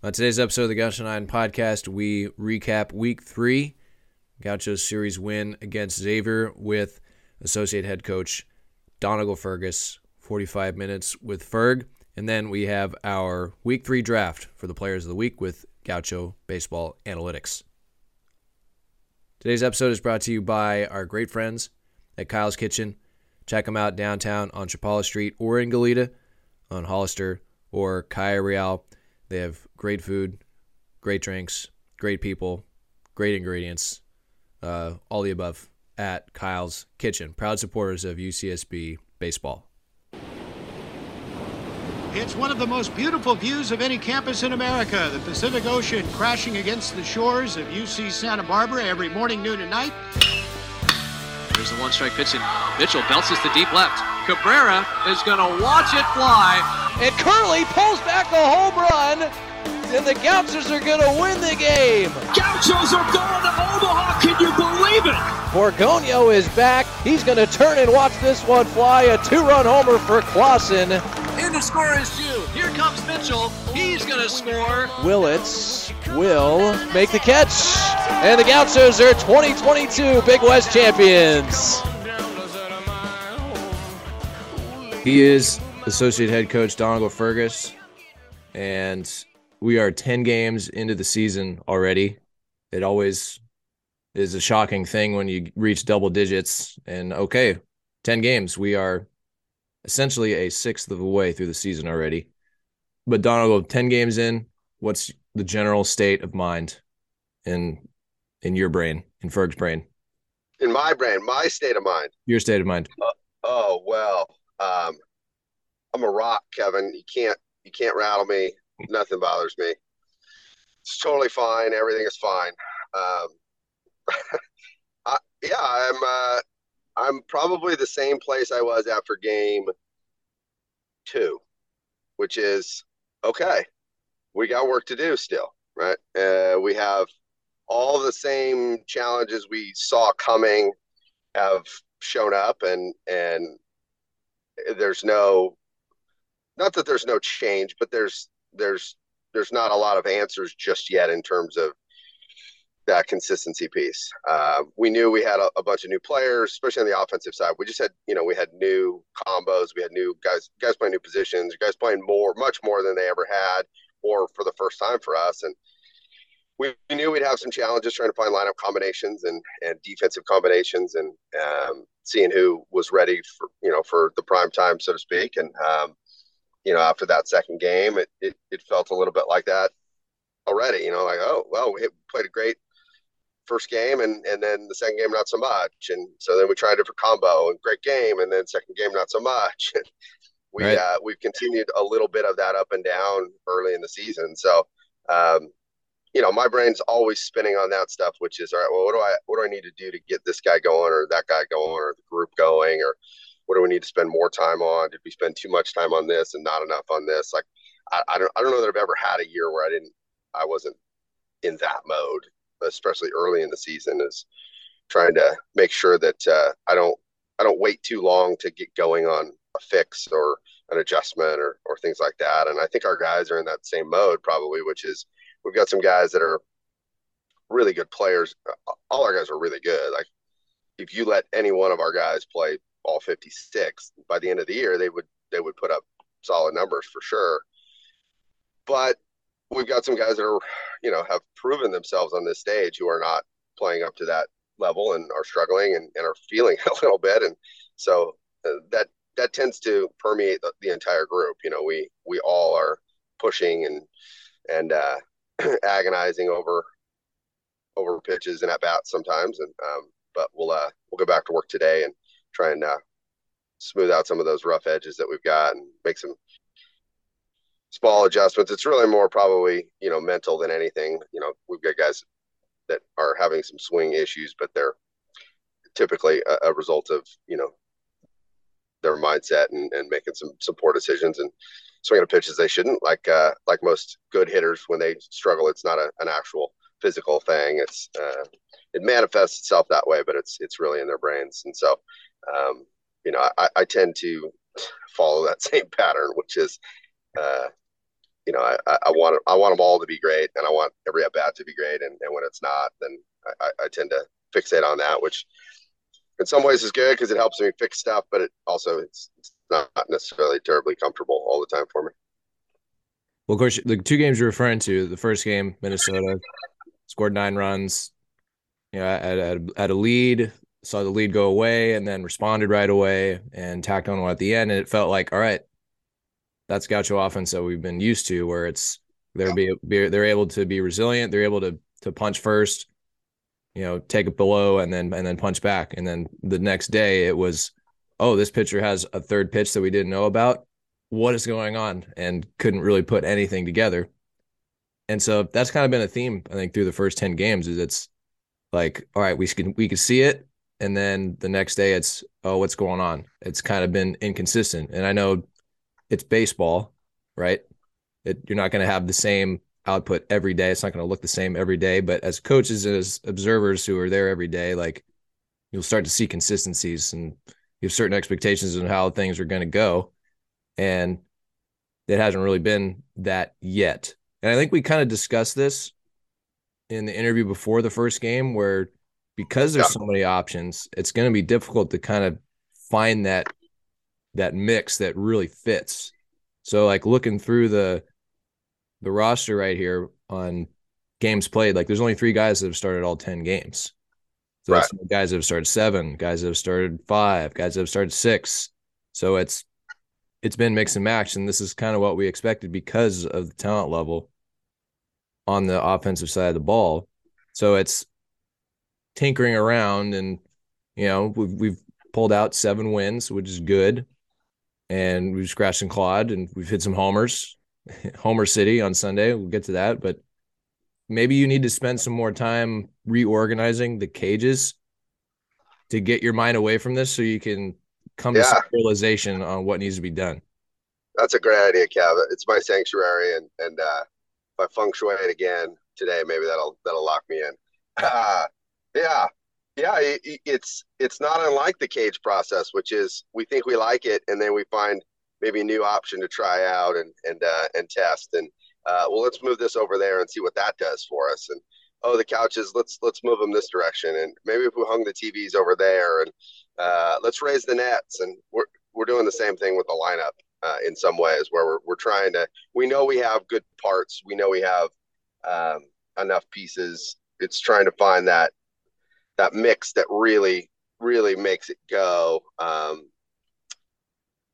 On today's episode of the Gaucho 9 podcast, we recap week three, Gaucho's series win against Xavier with associate head coach Donegal Fergus, 45 minutes with Ferg. And then we have our week three draft for the players of the week with Gaucho Baseball Analytics. Today's episode is brought to you by our great friends at Kyle's Kitchen. Check them out downtown on Chapala Street or in Goleta on Hollister or Calle Real. They have great food, great drinks, great people, great ingredients, uh, all the above at Kyle's Kitchen. Proud supporters of UCSB baseball. It's one of the most beautiful views of any campus in America. The Pacific Ocean crashing against the shores of UC Santa Barbara every morning, noon, and night. There's the one strike pitch, and Mitchell bounces to deep left. Cabrera is going to watch it fly. And Curley pulls back a home run, and the Gauchos are going to win the game. Gauchos are going to Omaha. Can you believe it? Borgonio is back. He's going to turn and watch this one fly. A two-run homer for Clausen. And the score is Jew. Here comes Mitchell. He's going to score. Willits will make the catch. And the Gauchos are 2022 Big West champions. He is associate head coach Donegal Fergus, and we are 10 games into the season already. It always is a shocking thing when you reach double digits. And okay, 10 games. We are essentially a sixth of the way through the season already. But Donegal, 10 games in, what's the general state of mind in in your brain, in Ferg's brain? In my brain, my state of mind. Your state of mind. Uh, oh well, um, I'm a rock, Kevin. You can't you can't rattle me. Nothing bothers me. It's totally fine. Everything is fine. Um, I, yeah, I'm. Uh, I'm probably the same place I was after game two, which is okay. We got work to do still, right? Uh, we have all the same challenges we saw coming have shown up, and and there's no not that there's no change, but there's there's there's not a lot of answers just yet in terms of that consistency piece. Uh, we knew we had a, a, bunch of new players, especially on the offensive side. We just had, you know, we had new combos, we had new guys, guys playing new positions, guys playing more, much more than they ever had, or for the first time for us. And we, we knew we'd have some challenges trying to find lineup combinations and and defensive combinations, and um, seeing who was ready for, you know, for the prime time, so to speak. And um, you know, after that second game, it, it, it felt a little bit like that already. You know, like oh well, we played a great first game and and then the second game not so much and so then we tried a different combo and great game and then second game not so much we right. uh, we've continued a little bit of that up and down early in the season so um, you know my brain's always spinning on that stuff which is all right well what do i what do i need to do to get this guy going or that guy going or the group going or what do we need to spend more time on did we spend too much time on this and not enough on this like i, I don't i don't know that i've ever had a year where i didn't i wasn't in that mode especially early in the season, is trying to make sure that uh, I don't I don't wait too long to get going on a fix or an adjustment or or things like that. And I think our guys are in that same mode probably, which is we've got some guys that are really good players. All our guys are really good. Like if you let any one of our guys play all 56 by the end of the year, they would they would put up solid numbers for sure. But we've got some guys that are, you know, have proven themselves on this stage who are not playing up to that level and are struggling and, and are feeling a little bit. And so uh, that that tends to permeate the, the, entire group. You know, we we all are pushing and and uh, agonizing over over pitches and at bats sometimes. And um, but we'll uh, we'll go back to work today and try and uh, smooth out some of those rough edges that we've got and make some small adjustments. It's really more probably, you know, mental than anything. You know, we've got guys that are having some swing issues, but they're typically a, a result of, you know, their mindset and, and making some, some poor decisions and swinging at pitches they shouldn't. Like uh, like most good hitters, when they struggle, it's not a, an actual physical thing. It's uh, it manifests itself that way, but it's it's really in their brains. And so, um, you know, I, I tend to follow that same pattern, which is uh, you know, I, I want I want them all to be great, and I want every at bat to be great. And, and when it's not, then I, I tend to fixate on that, which in some ways is good because it helps me fix stuff, but it also it's, it's not necessarily terribly comfortable all the time for me. Well, of course, the two games you're referring to, the first game, Minnesota scored nine runs, you know, at, at, at a lead, saw the lead go away, and then responded right away and tacked on one at the end. And it felt like, all right, that's Gaucho offense that we've been used to, where it's they're be, be they're able to be resilient, they're able to to punch first, you know, take it below and then and then punch back. And then the next day it was, oh, this pitcher has a third pitch that we didn't know about. What is going on? And couldn't really put anything together. And so that's kind of been a theme, I think, through the first 10 games is it's like, all right, we can we can see it. And then the next day it's, oh, what's going on? It's kind of been inconsistent. And I know it's baseball, right? It, you're not going to have the same output every day. It's not going to look the same every day. But as coaches as observers who are there every day, like you'll start to see consistencies and you have certain expectations on how things are going to go. And it hasn't really been that yet. And I think we kind of discussed this in the interview before the first game, where because there's yeah. so many options, it's going to be difficult to kind of find that that mix that really fits. So like looking through the the roster right here on games played, like there's only three guys that have started all 10 games. So right. guys that have started seven, guys that have started five, guys that have started six. So it's it's been mix and match, and this is kind of what we expected because of the talent level on the offensive side of the ball. So it's tinkering around, and you know we've we've pulled out seven wins, which is good, and we've scratched and clawed, and we've hit some homers, Homer City on Sunday. We'll get to that, but maybe you need to spend some more time reorganizing the cages to get your mind away from this so you can come yeah. to some realization on what needs to be done. That's a great idea, Kev. It's my sanctuary, and and uh, if I feng shui it again today, maybe that'll that'll lock me in. Uh, yeah, yeah. It, it's it's not unlike the cage process, which is we think we like it, and then we find maybe a new option to try out and and uh, and test. And uh, well, let's move this over there and see what that does for us. And oh, the couches, let's let's move them this direction. And maybe if we hung the TVs over there, and uh, let's raise the nets. And we're we're doing the same thing with the lineup uh, in some ways, where we're we're trying to. We know we have good parts. We know we have um, enough pieces. It's trying to find that that mix that really really makes it go. Um,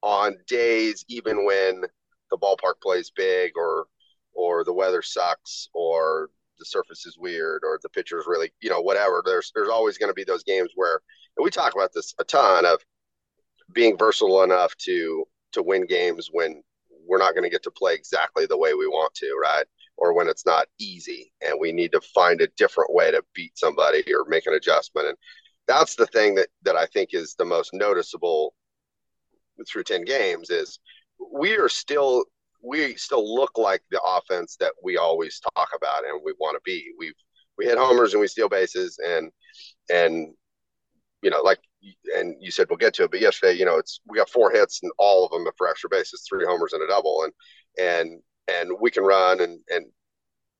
on days even when the ballpark plays big or or the weather sucks or the surface is weird or the pitcher is really you know whatever there's there's always going to be those games where and we talk about this a ton of being versatile enough to to win games when we're not going to get to play exactly the way we want to right or when it's not easy and we need to find a different way to beat somebody or make an adjustment and that's the thing that that I think is the most noticeable through 10 games is we are still we still look like the offense that we always talk about and we want to be. We've we hit homers and we steal bases and and you know like and you said we'll get to it, but yesterday you know it's we got four hits and all of them are for extra bases, three homers and a double, and and and we can run and and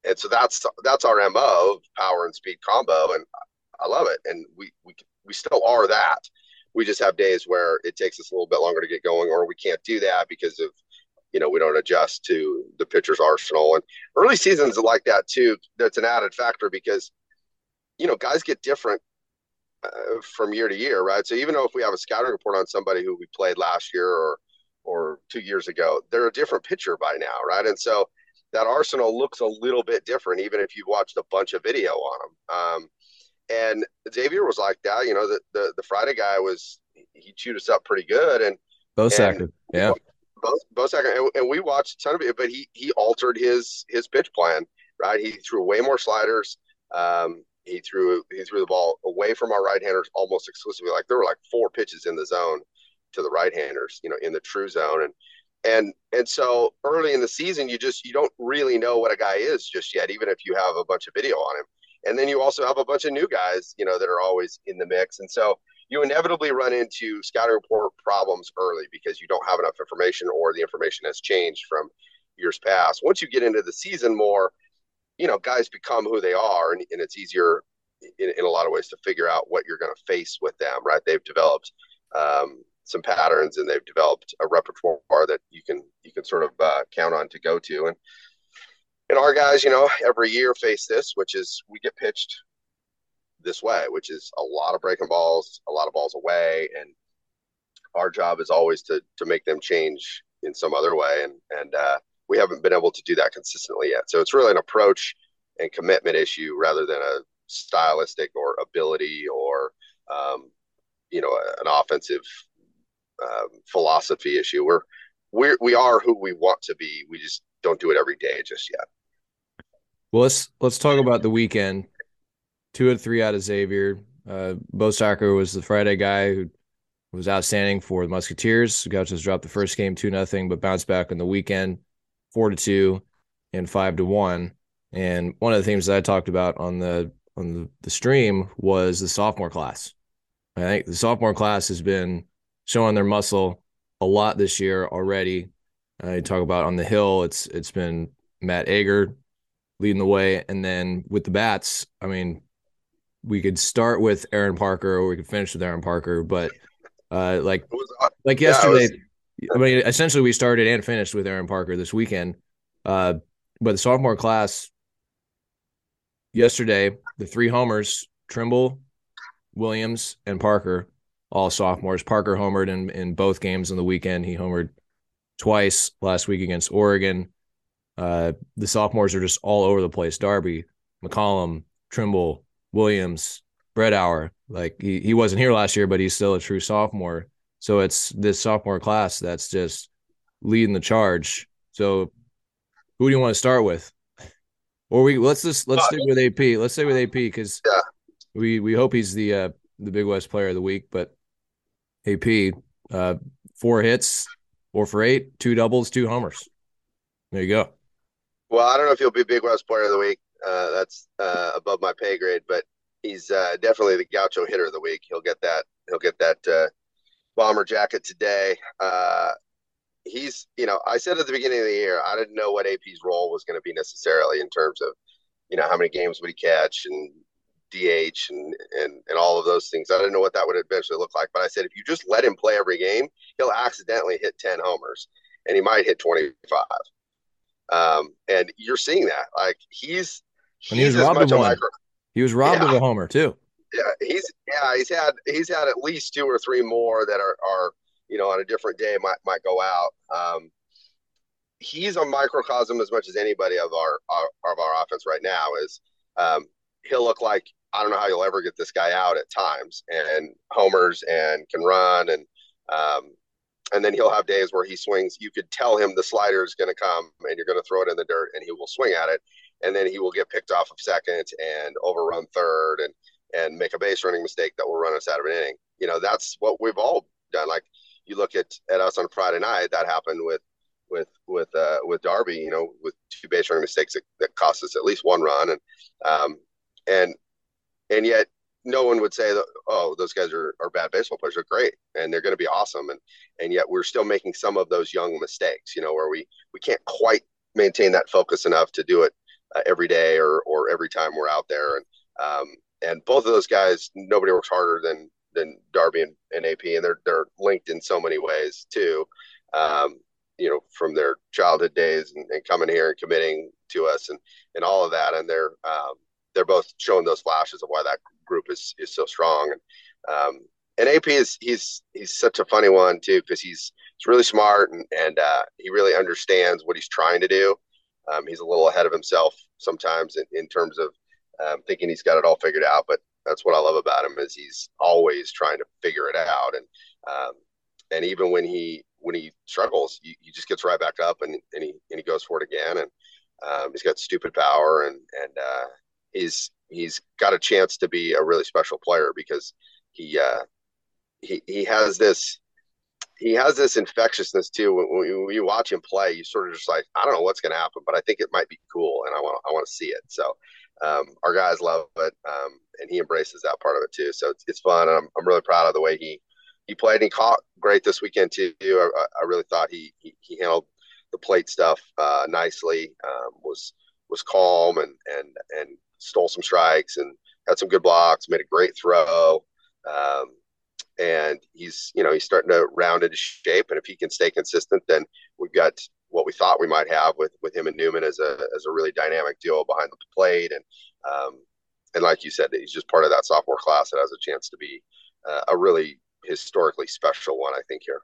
and so that's that's our mo power and speed combo and I love it and we we we still are that we just have days where it takes us a little bit longer to get going, or we can't do that because of you know we don't adjust to the pitcher's arsenal. And early seasons are like that too. That's an added factor because you know guys get different uh, from year to year, right? So even though if we have a scouting report on somebody who we played last year or or two years ago, they're a different pitcher by now, right? And so that arsenal looks a little bit different, even if you've watched a bunch of video on them. Um, and Xavier was like that. You know, the the, the Friday guy was he chewed us up pretty good, and both second, yeah, both both second, and, and, we watched a ton of it. But he he altered his his pitch plan. Right, he threw way more sliders. Um, he threw he threw the ball away from our right handers almost exclusively. Like there were like four pitches in the zone to the right handers, you know, in the true zone, and and and so early in the season, you just you don't really know what a guy is just yet, even if you have a bunch of video on him. And then you also have a bunch of new guys, you know, that are always in the mix. And so you inevitably run into scouting report problems early because you don't have enough information or the information has changed from years past. Once you get into the season more, you know, guys become who they are, and, and it's easier in, in a lot of ways to figure out what you're going to face with them. Right? They've developed um, some patterns, and they've developed a repertoire that you can you can sort of uh, count on to go to, and and our guys, you know, every year face this, which is we get pitched this way, which is a lot of breaking balls, a lot of balls away, and our job is always to to make them change in some other way, and and uh, we haven't been able to do that consistently yet. So it's really an approach and commitment issue rather than a stylistic or ability or um, you know an offensive um, philosophy issue. We're we're we are who we want to be. We just don't do it every day just yet. Well, let's let's talk about the weekend. Two of three out of Xavier. Uh, Bo Stocker was the Friday guy who was outstanding for the Musketeers. Gauchos dropped the first game two nothing, but bounced back on the weekend, four to two, and five to one. And one of the things that I talked about on the on the, the stream was the sophomore class. I think the sophomore class has been showing their muscle a lot this year already. I talk about on the hill, it's it's been Matt Ager leading the way, and then with the bats, I mean, we could start with Aaron Parker or we could finish with Aaron Parker, but uh, like uh, like yesterday, yeah, was, I mean, essentially we started and finished with Aaron Parker this weekend. Uh, but the sophomore class yesterday, the three homers, Trimble, Williams, and Parker, all sophomores. Parker homered in, in both games on the weekend. He homered twice last week against Oregon. Uh, the sophomores are just all over the place. Darby, McCollum, Trimble, Williams, Bredauer. Like he, he wasn't here last year, but he's still a true sophomore. So it's this sophomore class that's just leading the charge. So who do you want to start with? Or we let's just let's stick with AP. Let's stay with AP because yeah. we we hope he's the uh the Big West Player of the Week. But AP, uh, four hits, four for eight, two doubles, two homers. There you go. Well, I don't know if he'll be Big West Player of the Week. Uh, that's uh, above my pay grade, but he's uh, definitely the Gaucho Hitter of the Week. He'll get that. He'll get that uh, bomber jacket today. Uh, he's, you know, I said at the beginning of the year, I didn't know what AP's role was going to be necessarily in terms of, you know, how many games would he catch and DH and, and and all of those things. I didn't know what that would eventually look like, but I said if you just let him play every game, he'll accidentally hit ten homers, and he might hit twenty five. Um, and you're seeing that, like he's he's he was robbed of one. Micro- he was robbed yeah. of a homer too. Yeah, he's yeah he's had he's had at least two or three more that are are you know on a different day might might go out. Um, he's a microcosm as much as anybody of our, our of our offense right now is um, he'll look like I don't know how you'll ever get this guy out at times and homers and can run and um, and then he'll have days where he swings. You could tell him the slider is going to come and you're going to throw it in the dirt and he will swing at it and then he will get picked off of second and overrun third and and make a base running mistake that will run us out of an inning. You know that's what we've all done. Like you look at at us on Friday night, that happened with with with uh, with Darby. You know, with two base running mistakes that, that cost us at least one run and um, and and yet no one would say that oh those guys are, are bad baseball players. They're great and they're going to be awesome. And and yet we're still making some of those young mistakes you know where we we can't quite maintain that focus enough to do it uh, every day or or every time we're out there. And um and both of those guys nobody works harder than than Darby and, and AP and they're they're linked in so many ways too um you know from their childhood days and, and coming here and committing to us and and all of that. And they're um they're both showing those flashes of why that group is is so strong. And um, and AP is he's he's such a funny one too because he's he's really smart and and uh, he really understands what he's trying to do. Um, he's a little ahead of himself sometimes in, in terms of um, thinking he's got it all figured out. But that's what I love about him is he's always trying to figure it out. And um, and even when he when he struggles, he, he, just gets right back up and, and he and he goes for it again. And um, he's got stupid power and and uh, he's he's got a chance to be a really special player because he uh, he he has this he has this infectiousness too. When, when, you watch him play, you sort of just like I don't know what's going to happen, but I think it might be cool, and I want I want to see it. So um, our guys love it, um, and he embraces that part of it too. So it's, it's fun. and I'm I'm really proud of the way he he played and he caught great this weekend too. I, I really thought he, he he handled the plate stuff uh, nicely. Um, was was calm and and and stole some strikes and had some good blocks. Made a great throw. Um, and he's you know he's starting to round into shape and if he can stay consistent then we've got what we thought we might have with with him and Newman as a as a really dynamic duo behind the plate and um, and like you said he's just part of that sophomore class that has a chance to be uh, a really historically special one I think here.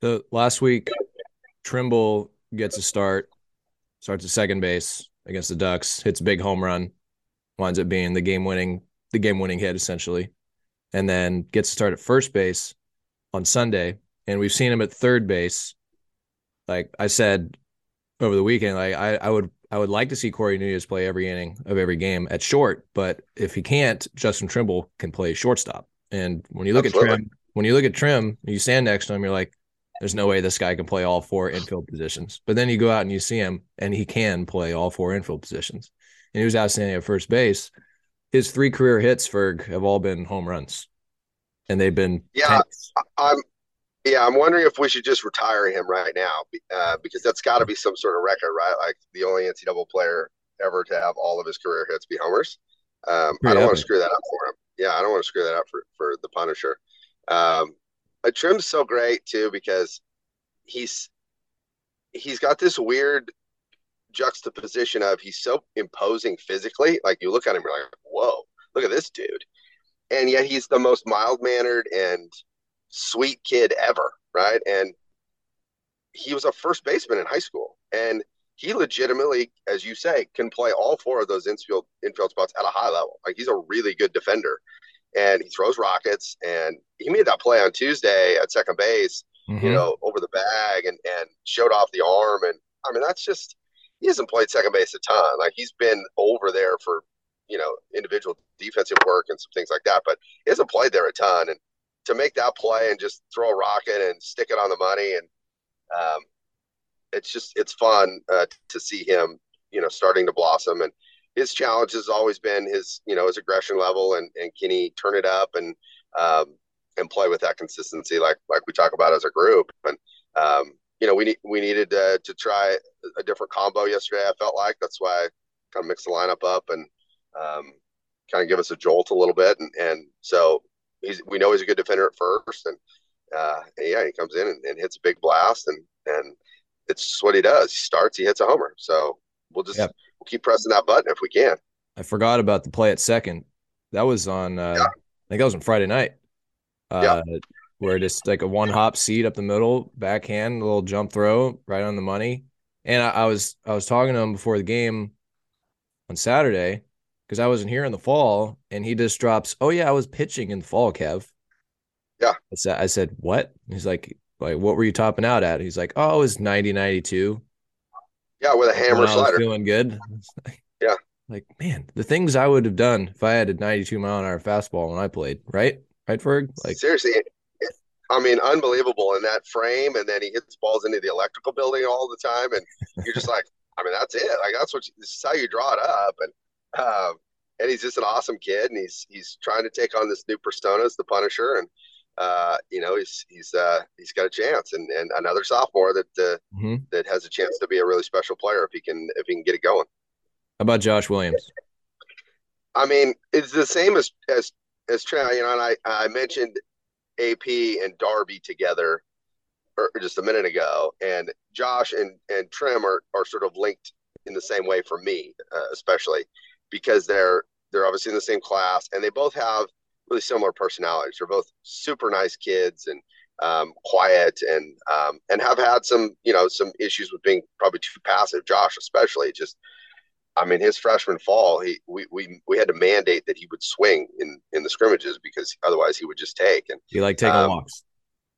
The last week Trimble gets a start, starts at second base against the Ducks, hits a big home run, winds up being the game winning the game winning hit essentially and then gets to start at first base on Sunday. And we've seen him at third base. Like I said over the weekend, like I, I would I would like to see Corey Nunez play every inning of every game at short, but if he can't, Justin Trimble can play shortstop. And when you look Absolutely. at Trim, when you look at Trim, you stand next to him, you're like, there's no way this guy can play all four infield positions. But then you go out and you see him, and he can play all four infield positions. And he was outstanding at first base his three career hits Ferg have all been home runs, and they've been yeah. I'm yeah, I'm wondering if we should just retire him right now uh, because that's got to be some sort of record, right? Like the only NCAA player ever to have all of his career hits be homers. Um, I don't want to screw that up for him. Yeah, I don't want to screw that up for for the Punisher. Um, Trim's so great too because he's he's got this weird juxtaposition of he's so imposing physically. Like you look at him, you're like, whoa, look at this dude. And yet he's the most mild mannered and sweet kid ever, right? And he was a first baseman in high school. And he legitimately, as you say, can play all four of those infield infield spots at a high level. Like he's a really good defender. And he throws rockets. And he made that play on Tuesday at second base, mm-hmm. you know, over the bag and and showed off the arm. And I mean, that's just he hasn't played second base a ton. Like he's been over there for you know individual defensive work and some things like that, but he hasn't played there a ton. And to make that play and just throw a rocket and stick it on the money, and um, it's just it's fun uh, to see him you know starting to blossom. And his challenge has always been his you know his aggression level and and can he turn it up and um, and play with that consistency like like we talk about as a group and um, you know, we need we needed uh, to try a different combo yesterday. I felt like that's why I kind of mixed the lineup up and um, kind of give us a jolt a little bit. And, and so he's we know he's a good defender at first, and, uh, yeah, he comes in and, and, hits a big blast, and and it's what he does. He starts, he hits a homer. So we'll just yep. We'll keep pressing that button if we can. I forgot about the play at second. That was on. Uh, yeah. I think that was on Friday night. Uh, yeah where just like a one hop seat up the middle, backhand, a little jump throw right on the money. And I, I was I was talking to him before the game on Saturday because I wasn't here in the fall, and he just drops, "Oh yeah, I was pitching in the fall, Kev." Yeah, I said, I said what? He's like, like what were you topping out at? He's like, oh, it was 90, 92. Yeah, with a hammer slider. feeling good. yeah. Like, man, the things I would have done if I had a 92 mile an hour fastball when I played, right? Right, Ferg? Like seriously, I mean, unbelievable in that frame, and then he hits balls into the electrical building all the time, and you're just like, I mean, that's it. Like that's what you, this is how you draw it up, and um, and he's just an awesome kid, and he's he's trying to take on this new persona as the Punisher, and uh, you know, he's he's uh, he's got a chance, and and another sophomore that uh, mm-hmm. that has a chance to be a really special player if he can if he can get it going. How about Josh Williams? I mean, it's the same as as as Trey. You know, and I I mentioned AP and Darby together or just a minute ago, and Josh and and Trim are are sort of linked in the same way for me, uh, especially because they're they're obviously in the same class and they both have really similar personalities. They're both super nice kids and um, quiet and um, and have had some you know some issues with being probably too passive. Josh especially just I mean, his freshman fall, he we, we we had to mandate that he would swing in in the scrimmages because otherwise he would just take. And he like taking um, walks.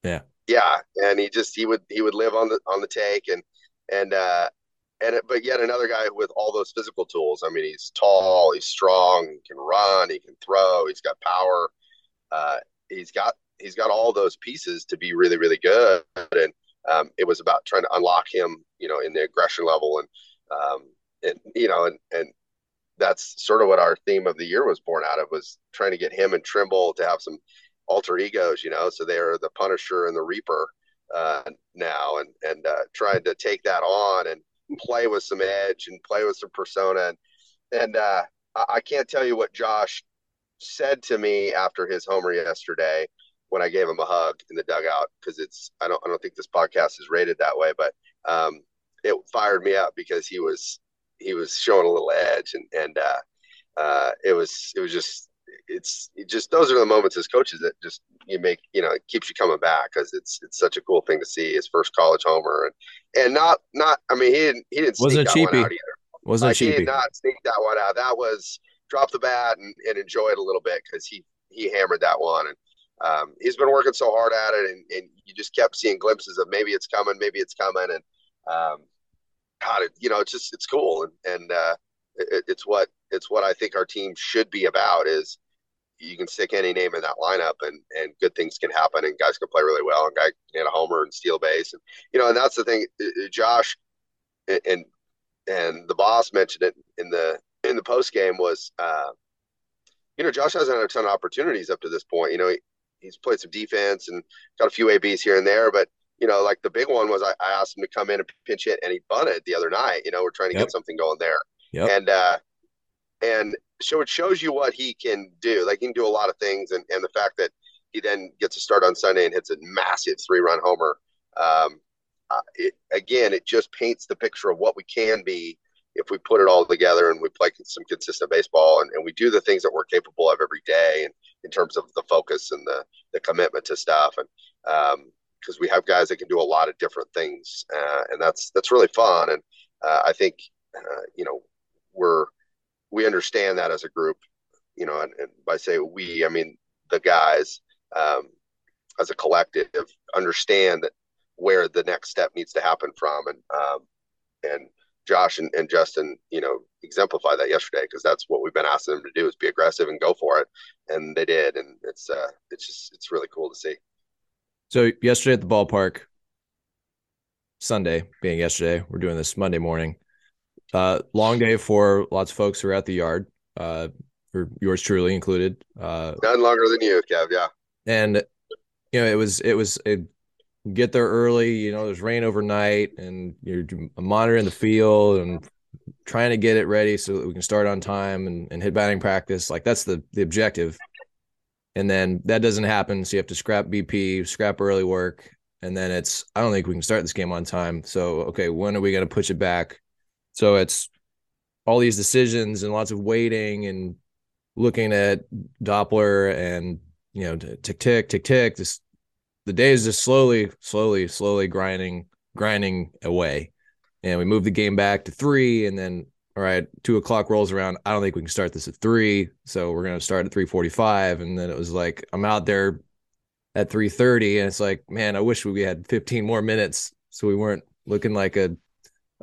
Yeah. Yeah, and he just he would he would live on the on the take and and uh and but yet another guy with all those physical tools. I mean, he's tall, he's strong, he can run, he can throw, he's got power. Uh, he's got he's got all those pieces to be really really good. And um, it was about trying to unlock him, you know, in the aggression level and um, and you know, and and that's sort of what our theme of the year was born out of was trying to get him and Trimble to have some alter egos, you know. So they're the Punisher and the Reaper, uh, now, and and uh, trying to take that on and play with some edge and play with some persona. And, and uh, I can't tell you what Josh said to me after his homer yesterday when I gave him a hug in the dugout because it's I don't I don't think this podcast is rated that way, but um, it fired me up because he was he was showing a little edge and and uh, uh, it was it was just it's it just those are the moments as coaches that just you make you know it keeps you coming back because it's it's such a cool thing to see his first college homer and and not not I mean he didn't he didn't wasn't sneak that one out either. wasn't like, cheapy he did not sneak that one out. That was drop the bat and, and enjoy it a little bit because he he hammered that one and um, he's been working so hard at it and, and you just kept seeing glimpses of maybe it's coming maybe it's coming and um, God, it, you know it's just it's cool and and uh, it, it's what it's what I think our team should be about is you can stick any name in that lineup and and good things can happen and guys can play really well and guy can hit a homer and steal base and you know and that's the thing uh, uh, Josh and and the boss mentioned it in the in the post game was uh, you know Josh hasn't had a ton of opportunities up to this point you know he, he's played some defense and got a few ABs here and there but you know like the big one was I, I asked him to come in and pinch hit and he bunted the other night you know we're trying to yep. get something going there yep. and uh and so it shows you what he can do. Like he can do a lot of things, and and the fact that he then gets to start on Sunday and hits a massive three run homer. Um, uh, it, again, it just paints the picture of what we can be if we put it all together and we play some consistent baseball and, and we do the things that we're capable of every day and in terms of the focus and the, the commitment to stuff and because um, we have guys that can do a lot of different things uh, and that's that's really fun and uh, I think uh, you know we're we understand that as a group, you know, and, and by say we, I mean the guys um, as a collective understand that where the next step needs to happen from, and um, and Josh and, and Justin, you know, exemplify that yesterday because that's what we've been asking them to do is be aggressive and go for it, and they did, and it's uh, it's just it's really cool to see. So yesterday at the ballpark, Sunday being yesterday, we're doing this Monday morning. Uh, long day for lots of folks who are at the yard, uh, for yours truly included. Uh, None longer than you, Kev. Yeah. And you know, it was it was it, get there early. You know, there's rain overnight, and you're monitoring the field and trying to get it ready so that we can start on time and, and hit batting practice. Like that's the the objective. And then that doesn't happen, so you have to scrap BP, scrap early work, and then it's I don't think we can start this game on time. So okay, when are we going to push it back? So it's all these decisions and lots of waiting and looking at Doppler and you know tick tick tick tick. Just the day is just slowly, slowly, slowly grinding grinding away. And we move the game back to three, and then all right, two o'clock rolls around. I don't think we can start this at three, so we're gonna start at three forty-five. And then it was like I'm out there at three thirty, and it's like, man, I wish we had fifteen more minutes so we weren't looking like a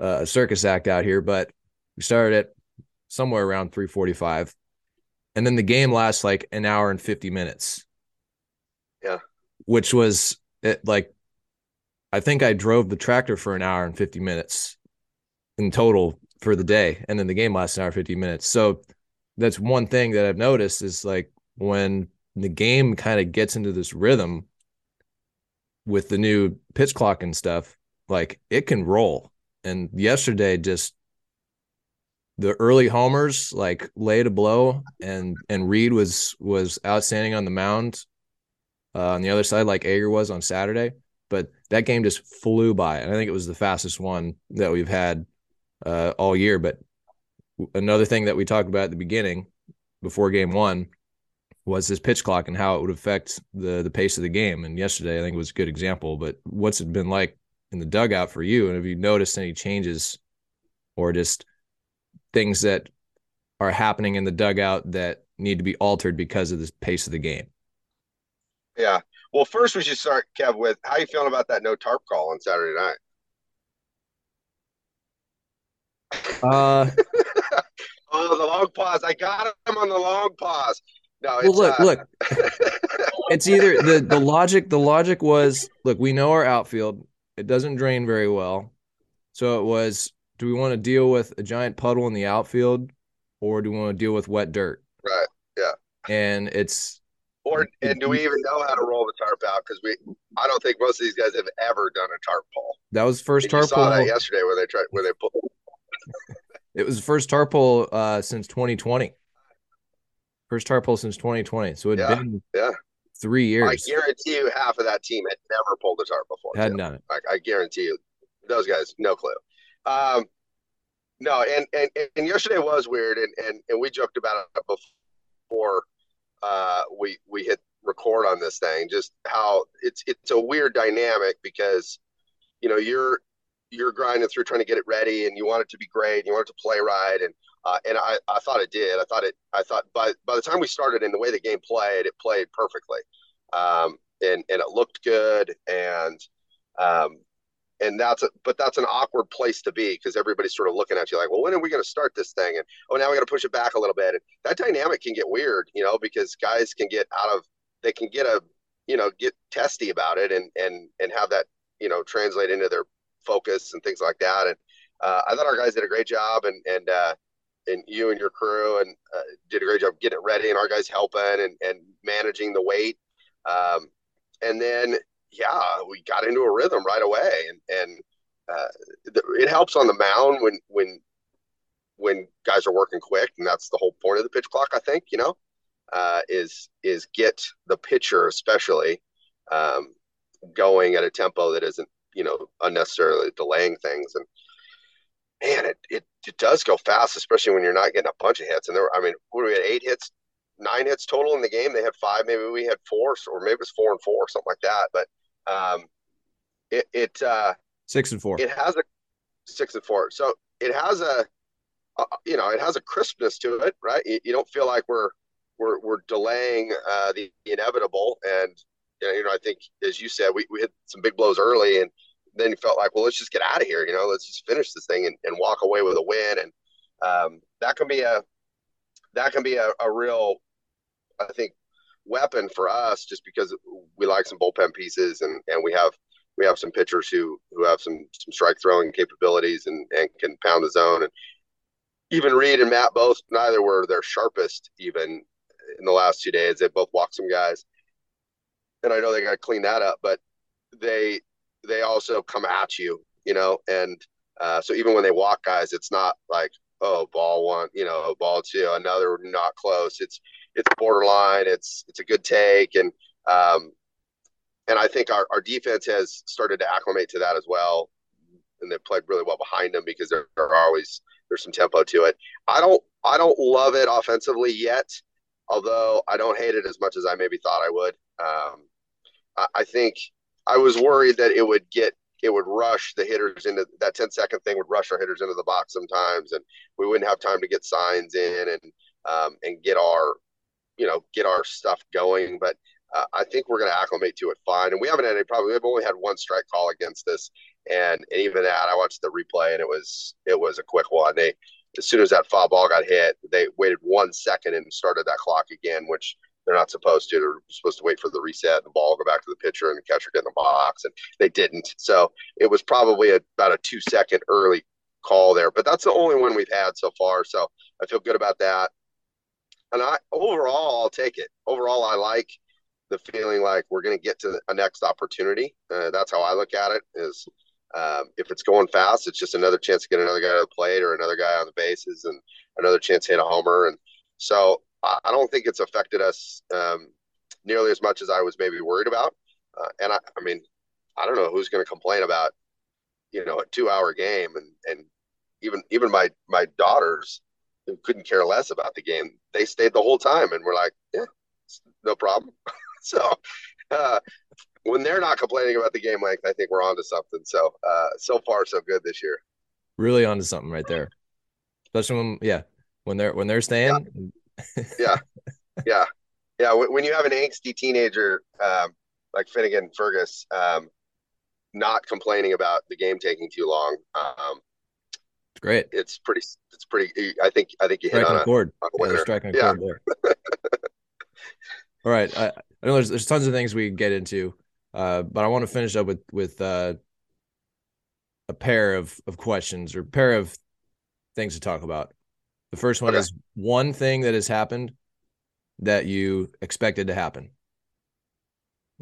uh, a circus act out here, but we started at somewhere around 345. And then the game lasts like an hour and 50 minutes. Yeah. Which was it like I think I drove the tractor for an hour and 50 minutes in total for the day. And then the game lasts an hour and 50 minutes. So that's one thing that I've noticed is like when the game kind of gets into this rhythm with the new pitch clock and stuff, like it can roll and yesterday just the early homers like laid a blow and and Reed was was outstanding on the mound uh, on the other side like Ager was on Saturday but that game just flew by and I think it was the fastest one that we've had uh, all year but another thing that we talked about at the beginning before game 1 was this pitch clock and how it would affect the the pace of the game and yesterday I think was a good example but what's it been like in the dugout for you? And have you noticed any changes or just things that are happening in the dugout that need to be altered because of the pace of the game? Yeah. Well, first we should start, Kev, with how you feeling about that no tarp call on Saturday night? Uh, oh, the long pause. I got him on the long pause. No, well, look, uh... look. it's either the the logic. The logic was, look, we know our outfield. It doesn't drain very well. So it was do we want to deal with a giant puddle in the outfield or do we want to deal with wet dirt? Right. Yeah. And it's Or and do we even know how to roll the tarp out? Because we, I don't think most of these guys have ever done a tarp pull. That was first And tarp saw that pull. yesterday where they tried where they pulled. It was the first tarp pull uh, since 2020. First tarp pull since 2020. So it'd Yeah, been yeah. Three years. I guarantee you, half of that team had never pulled a tarp before. Hadn't done it. Like I guarantee you, those guys, no clue. Um, no, and, and and yesterday was weird, and and and we joked about it before uh, we we hit record on this thing. Just how it's it's a weird dynamic because you know you're you're grinding through trying to get it ready, and you want it to be great, and you want it to play right, and uh, and I, I thought it did. I thought it. I thought by by the time we started and the way the game played, it played perfectly, um, and and it looked good, and um, and that's a, but that's an awkward place to be because everybody's sort of looking at you like, well, when are we going to start this thing? And oh, now we got to push it back a little bit. And that dynamic can get weird, you know, because guys can get out of they can get a you know get testy about it and and and have that you know translate into their focus and things like that. And uh, I thought our guys did a great job, and and uh, and you and your crew and uh, did a great job getting it ready, and our guys helping and and managing the weight. Um, and then yeah, we got into a rhythm right away, and and uh, it helps on the mound when when when guys are working quick, and that's the whole point of the pitch clock. I think you know uh, is is get the pitcher especially um, going at a tempo that isn't you know unnecessarily delaying things and man it, it it does go fast especially when you're not getting a bunch of hits. And there were, i mean what we had eight hits nine hits total in the game? They had five maybe we had four or maybe it was four and four something like that. But um it it uh Six and four. it has a six and four. So it has a, a you know it has a crispness to it right? You, you don't feel like we're we're, we're delaying uh, the inevitable. And you know i think as you said we, we hit some big blows early and then you felt like well let's just get out of here you know let's just finish this thing and, and walk away with a win. And um, that can be a that can be a, a real i think weapon for us just because we like some bullpen pieces and and we have we have some pitchers who who have some some strike throwing capabilities and and can pound the zone. And even Reed and Matt both neither were their sharpest even in the last two days. They both walked some guys. And I know they got to clean that up but they they also come at you you know and uh, so even when they walk guys it's not like oh ball one you know ball two another not close it's it's borderline it's it's a good take and um and I think our, our defense has started to acclimate to that as well. And they've played really well behind them because there are always there's some tempo to it. I don't I don't love it offensively yet, although I don't hate it as much as I maybe thought I would. Um, I, I think I was worried that it would get it would rush the hitters into that 10 second thing would rush our hitters into the box sometimes and we wouldn't have time to get signs in and um, and get our you know get our stuff going but uh, I think we're going to acclimate to it fine. And we haven't had any problem. We've only had one strike call against and, and even that, I watched the replay, and it was it was a quick one. They as soon as that foul ball got hit, they waited one second and started that clock again, which they're not supposed to. They're supposed to wait for the reset, and the ball go back to the pitcher, and the catcher get in the box, and they didn't. So it was probably a, about a two second early call there, but that's the only one we've had so far. So I feel good about that. And I overall, I'll take it. Overall, I like the feeling like we're going to get to a next opportunity. Uh, that's how I look at it. Is um, if it's going fast, it's just another chance to get another guy to the plate or another guy on the bases and another chance to hit a homer. And so I, don't think it's affected us um, nearly as much as I was maybe worried about. Uh, and I, I mean, I don't know who's going to complain about you know a two-hour game, and and even even my my daughters who couldn't care less about the game, they stayed the whole time, and we're like, yeah, no problem. so uh, when they're not complaining about the game length, I think we're on to something. So uh, so far so good this year. Really onto something right there. Especially when yeah, when they're when they're staying. Yeah, yeah, yeah. yeah. when you have an angsty teenager um, like Finnegan Fergus, um, not complaining about the game taking too long, um, It's great. it's pretty. It's pretty. I think. I think you hit Striking on a chord. on a Yeah, they're winner. Yeah. chord there. All right. I, I know there's there's tons of things we can get into, uh, but I want to finish up with with uh, a pair of of questions or pair of things to talk about. The first one Okay. is one thing that has happened that you expected to happen in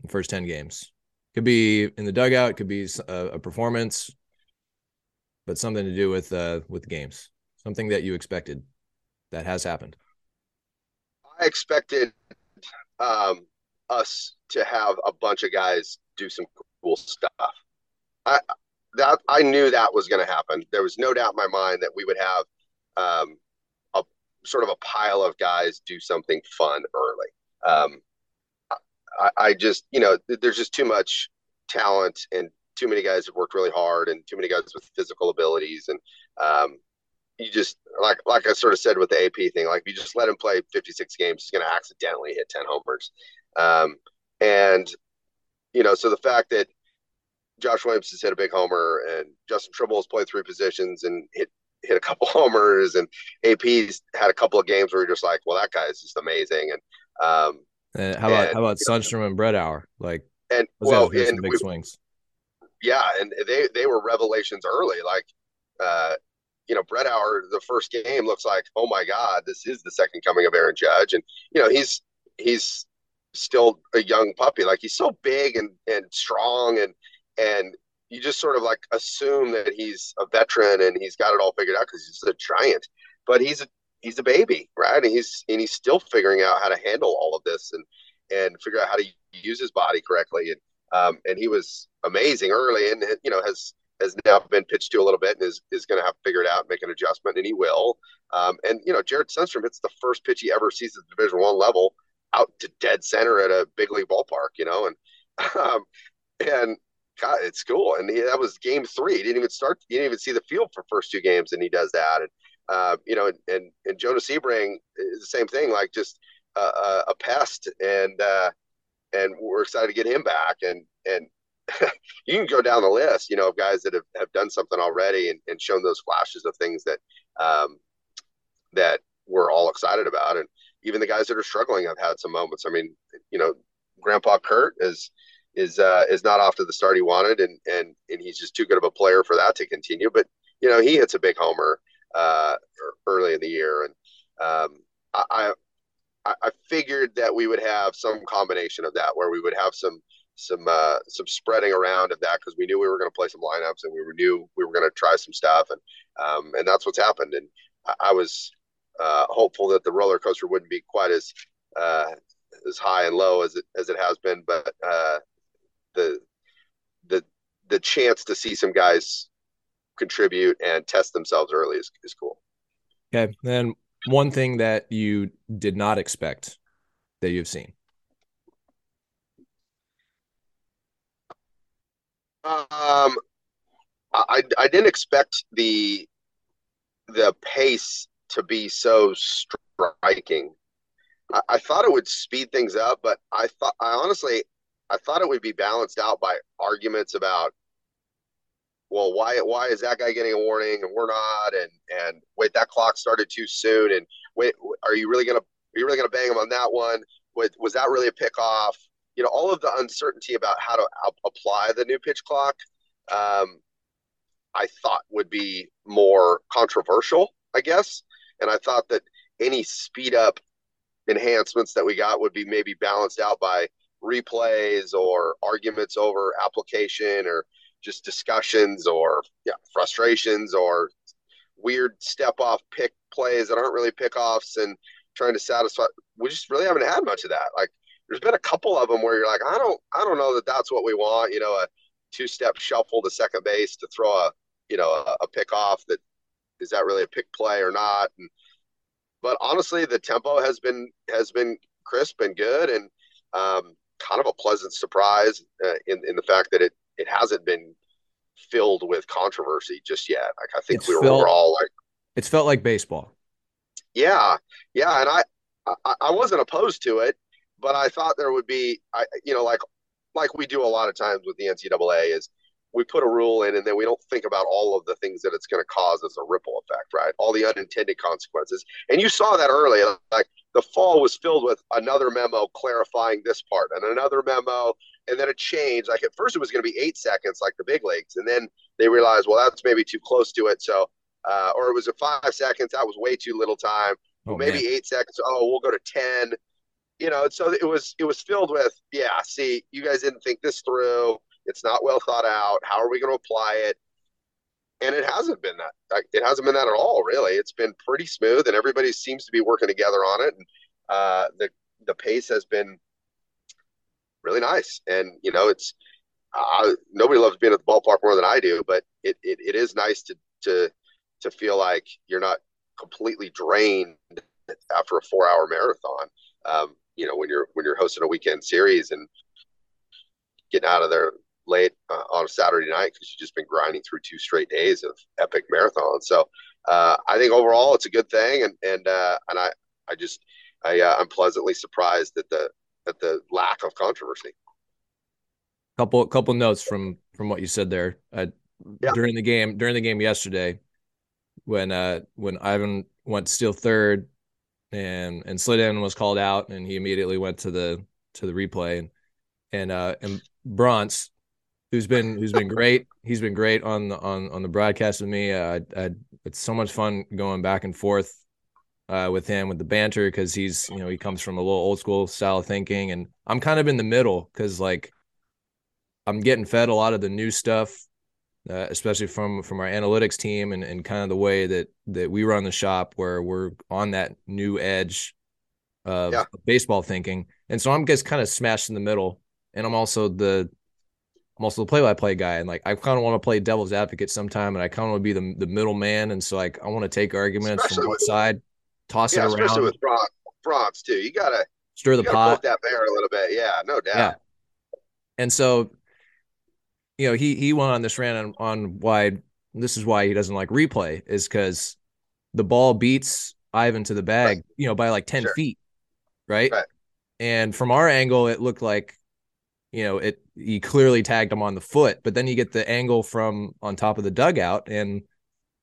the first 10 games? Could be in the dugout, could be a, a performance, but something to do with uh, with games. Something that you expected that has happened. I expected um, us to have a bunch of guys do some cool stuff. I that I knew that was going to happen. There was no doubt in my mind that we would have um, sort of a pile of guys do something fun early. Um, I, I just, you know, there's just too much talent and too many guys have worked really hard and too many guys with physical abilities and um, you just like like I sort of said with the AP thing, like if you just let him play 56 games, he's going to accidentally hit 10 homers. Um, and you know, so the fact that Josh Williams has hit a big homer and Justin Trimble has played three positions and hit hit a couple homers and AP's had a couple of games where you're just like, well, that guy is just amazing. And um, and how about and, how about Sundstrom and Brethowr? Like, and well, and big we, swings. Yeah, and they they were revelations early. Like, uh, you know, Brethowr, the first game looks like, oh my God, this is the second coming of Aaron Judge, and you know he's he's still a young puppy. Like he's so big and and strong and and you just sort of like assume that he's a veteran and he's got it all figured out because he's a giant, but he's a he's a baby, right? And he's and he's still figuring out how to handle all of this and and figure out how to use his body correctly. And um, and he was amazing early, and you know has has now been pitched to a little bit and is, is going to have to figure it out make an adjustment, and he will. Um, and you know, Jared Sundstrom hits the first pitch he ever sees at the Division One level out to dead center at a big league ballpark, you know, and um, and God, it's cool. And he, that was game three. He didn't even start. He didn't even see the field for first two games, and he does that. And uh, you know, and, and Jonas Sebring is the same thing. Like just uh, a pest, and uh, and we're excited to get him back. And and you can go down the list, you know, of guys that have, have done something already and, and shown those flashes of things that um, that we're all excited about. And even the guys that are struggling have had some moments. I mean, you know, Grandpa Kurt is is uh, is not off to the start he wanted, and and and he's just too good of a player for that to continue. But you know, he hits a big homer uh, early in the year, and um, I I figured that we would have some combination of that, where we would have some some uh, some spreading around of that because we knew we were going to play some lineups and we knew we were going to try some stuff, and um, and that's what's happened. And I, I was uh, hopeful that the roller coaster wouldn't be quite as uh, as high and low as it as it has been, but uh, the the the chance to see some guys contribute and test themselves early is, is cool. Okay. Then one thing that you did not expect that you've seen. Um, I I didn't expect the the pace to be so striking. I, I thought it would speed things up, but I thought I honestly I thought it would be balanced out by arguments about, well, why why is that guy getting a warning and we're not, and and wait, that clock started too soon, and wait, are you really gonna are you really gonna bang him on that one? Was, was that really a pick off? You know, all of the uncertainty about how to apply the new pitch clock, um, I thought would be more controversial, I guess, and I thought that any speed up enhancements that we got would be maybe balanced out by replays or arguments over application or just discussions or yeah, frustrations or weird step off pick plays that aren't really pickoffs and trying to satisfy. We just really haven't had much of that. Like there's been a couple of them where you're like, I don't, I don't know that that's what we want. You know, a two step shuffle to second base to throw a, you know, a, a pick off that is that really a pick play or not? And, but honestly, the tempo has been, has been crisp and good. And, um, kind of a pleasant surprise uh, in in the fact that it it hasn't been filled with controversy just yet. Like I think it's we were, felt, all like it's felt like baseball. Yeah, yeah, and I, I I wasn't opposed to it, but I thought there would be I you know like like we do a lot of times with the NCAA is we put a rule in and then we don't think about all of the things that it's going to cause as a ripple effect, right? All the unintended consequences. And you saw that early. Like the fall was filled with another memo clarifying this part and another memo and then it changed like at first it was going to be eight seconds like the big leagues and then they realized well that's maybe too close to it so uh, or it was a five seconds that was way too little time oh, maybe man. eight seconds oh we'll go to 10 you know, so it was it was filled with, yeah, see, you guys didn't think this through. It's not well thought out. How are we going to apply it? And it hasn't been that. It hasn't been that at all, really. It's been pretty smooth, and everybody seems to be working together on it. And uh, the the pace has been really nice. And you know, it's uh, nobody loves being at the ballpark more than I do, but it, it, it is nice to to to feel like you're not completely drained after a four hour marathon. Um, you know, when you're when you're hosting a weekend series and getting out of there late uh, on a Saturday night because you've just been grinding through two straight days of epic marathons. So uh, I think overall it's a good thing, and and uh, and I I just I uh, I'm pleasantly surprised at the at the lack of controversy. Couple couple notes from from what you said there. Uh, yeah. During the game during the game yesterday, when uh when Ivan went to steal third, and and Slidden was called out, and he immediately went to the to the replay, and and uh and Bronze, who's been who's been great. He's been great on the on on the broadcast with me. Uh, I, it's so much fun going back and forth uh, with him with the banter because he's you know he comes from a little old school style of thinking, and I'm kind of in the middle because like I'm getting fed a lot of the new stuff, uh, especially from from our analytics team and and kind of the way that that we run the shop where we're on that new edge of yeah. baseball thinking, and so I'm just kind of smashed in the middle, and I'm also the I'm also the play-by-play guy, and like I kind of want to play devil's advocate sometime, and I kind of want to be the the middle man, and so like I want to take arguments especially from one side, toss yeah, it around. Especially with Bronx too, you gotta stir the pot. that bear a little bit, yeah, no doubt. Yeah, and so you know he he went on this rant on, on why this is why he doesn't like replay is because the ball beats Ivan to the bag, right. you know, by like ten sure. feet, right? right? And from our angle, it looked like you know it he clearly tagged him on the foot, but then you get the angle from on top of the dugout and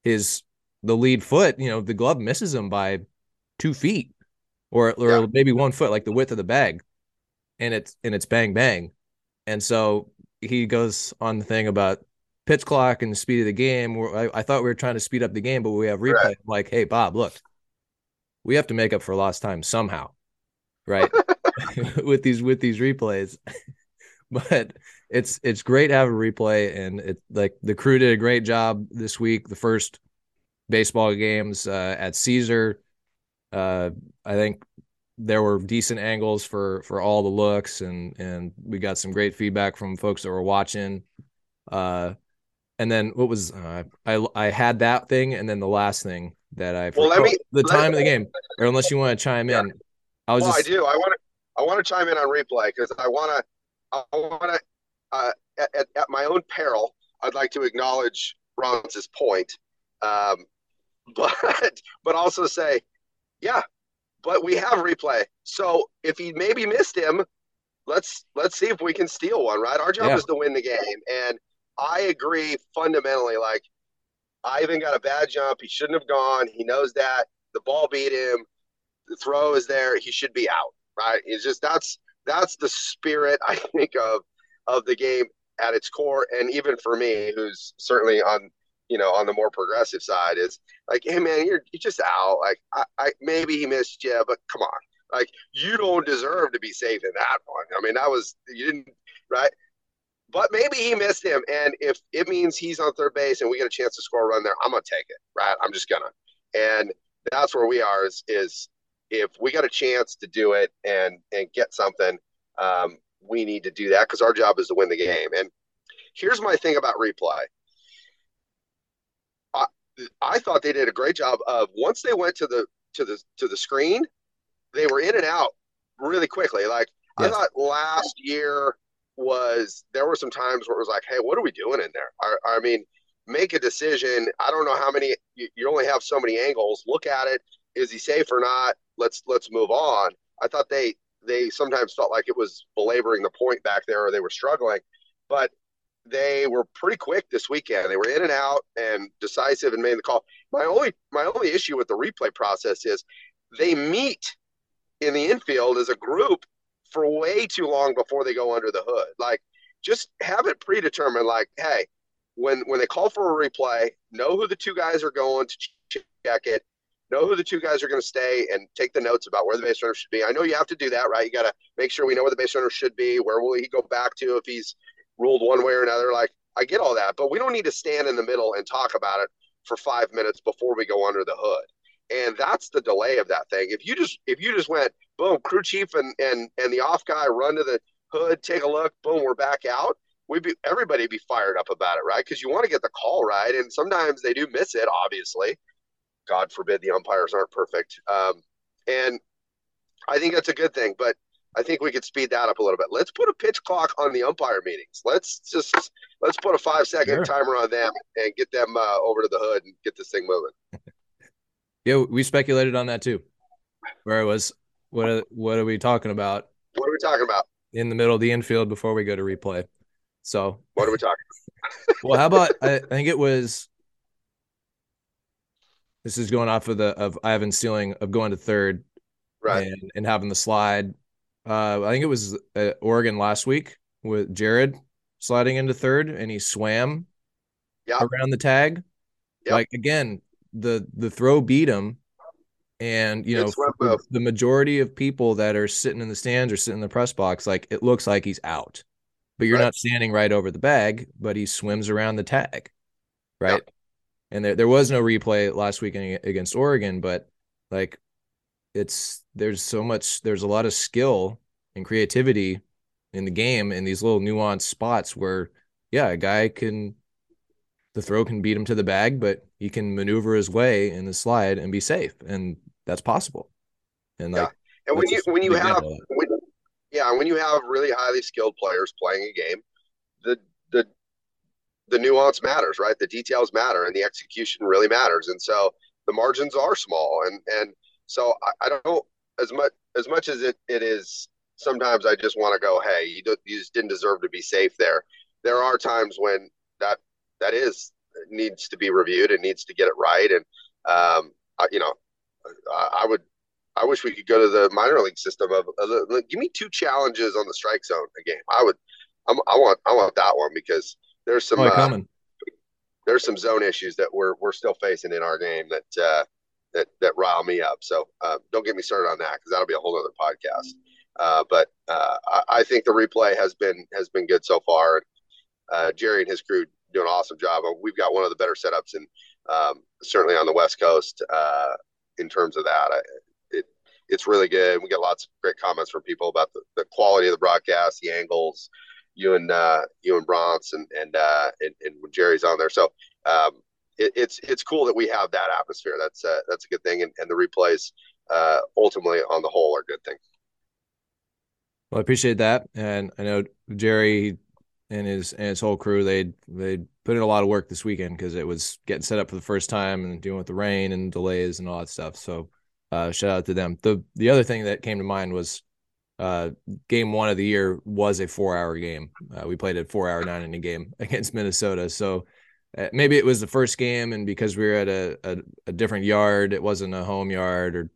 his the lead foot, you know, the glove misses him by two feet or or yeah. maybe one foot, like the width of the bag, and it's and it's bang bang, and so he goes on the thing about pitch clock and the speed of the game. I, I thought we were trying to speed up the game, but we have replay. Right. like, hey Bob, look, we have to make up for lost time somehow, right? with these with these replays. but it's it's great to have a replay and it like the crew did a great job this week. The first baseball games uh, at caesar uh, i think there were decent angles for for all the looks and and we got some great feedback from folks that were watching. Uh, and then what was uh, i i had that thing and then the last thing that i well, let me, the time of the game or unless you want to chime yeah. in i was well, just, i do. I want to i want to chime in on replay because i want to I want to, uh, at, at, my own peril, I'd like to acknowledge Ron's point, um, but but also say, yeah, but we have replay. So if he maybe missed him, let's let's see if we can steal one. Right, our job yeah. is to win the game, and I agree fundamentally. Like Ivan got a bad jump; he shouldn't have gone. He knows that the ball beat him. The throw is there; he should be out. Right? It's just that's that's the spirit I think of of the game at its core. And even for me, who's certainly on you know on the more progressive side, is like, hey man, you're you're just out. Like I, I maybe he missed you, but come on, like you don't deserve to be safe in that one. I mean, that was you didn't right. But maybe he missed him, and if it means he's on third base and we get a chance to score a run there, I'm gonna take it. Right, I'm just gonna. And that's where we are. Is is if we got a chance to do it and and get something, um, we need to do that because our job is to win the game. And here's my thing about replay. I, I thought they did a great job of once they went to the to the to the screen, they were in and out really quickly. Like yes. I thought last year was there were some times where it was like, hey, what are we doing in there? I, I mean, make a decision. I don't know how many. You, you only have so many angles. Look at it. Is he safe or not? Let's let's move on. I thought they they sometimes felt like it was belaboring the point back there or they were struggling. But they were pretty quick this weekend. They were in and out and decisive and made the call. My only my only issue with the replay process is they meet in the infield as a group for way too long before they go under the hood. Like just have it predetermined like, hey, when when they call for a replay, know who the two guys are going to check it know who the two guys are going to stay, and take the notes about where the base runner should be. I know you have to do that, right? You got to make sure we know where the base runner should be. Where will he go back to if he's ruled one way or another? Like I get all that, but we don't need to stand in the middle and talk about it for five minutes before we go under the hood. And that's the delay of that thing. If you just if you just went boom, crew chief and and and the off guy run to the hood, take a look, boom, we're back out. We'd be everybody be fired up about it, right? Because you want to get the call right, and sometimes they do miss it. Obviously, God forbid the umpires aren't perfect. Um, and I think that's a good thing, but I think we could speed that up a little bit. Let's put a pitch clock on the umpire meetings. Let's just let's put a five second sure. timer on them and get them uh, over to the hood and get this thing moving. yeah, we speculated on that too. Where it was, what are, what are we talking about? What are we talking about? In the middle of the infield before we go to replay. So what are we talking? well, how about I, I think it was this is going off of the of Ivan's ceiling of going to third, right, and, and having the slide uh, I think it was uh, Oregon last week with Jared sliding into third, and he swam yep. around the tag. Yep. Like again, the the throw beat him, and you know the, the majority of people that are sitting in the stands or sitting in the press box, like it looks like he's out, but you're right. not standing right over the bag, but he swims around the tag, right? Yep. And there there was no replay last week against Oregon, but like it's there's so much there's a lot of skill and creativity in the game in these little nuanced spots where yeah a guy can the throw can beat him to the bag but he can maneuver his way in the slide and be safe and that's possible and like yeah. and when you when you have when, yeah when you have really highly skilled players playing a game the the nuance matters right the details matter and the execution really matters and so the margins are small and and so I, I don't as much as much as it, it is. Sometimes I just want to go, hey, you, do, you just didn't deserve to be safe there. There are times when that that is needs to be reviewed and needs to get it right. And um, I, you know, I, I, would I wish we could go to the minor league system of, of give me two challenges on the strike zone a game. I would I'm, i want I want that one because there's some oh, uh, there's some zone issues that we're we're still facing in our game that uh, that that rile me up. So uh, don't get me started on that because that'll be a whole other podcast. Uh, but uh, I, I, think the replay has been has been good so far. Uh, Jerry and his crew do an awesome job. Uh, we've got one of the better setups, and um, certainly on the West Coast uh, in terms of that. I, it it's really good. We get lots of great comments from people about the, the quality of the broadcast, the angles. You and you and Bronx and and, and and when Jerry's on there. So um, it, it's it's cool that we have that atmosphere. That's uh, that's a good thing, and, and the replays uh, ultimately on the whole are a good thing. Well, I appreciate that, and I know Jerry and his and his whole crew they they put in a lot of work this weekend because it was getting set up for the first time and dealing with the rain and delays and all that stuff. So uh, shout out to them. The the other thing that came to mind was uh, game one of the year was a four hour game. Uh, we played a four hour nine inning game against Minnesota. So uh, maybe it was the first game, and because we were at a, a, a different yard, it wasn't a home yard or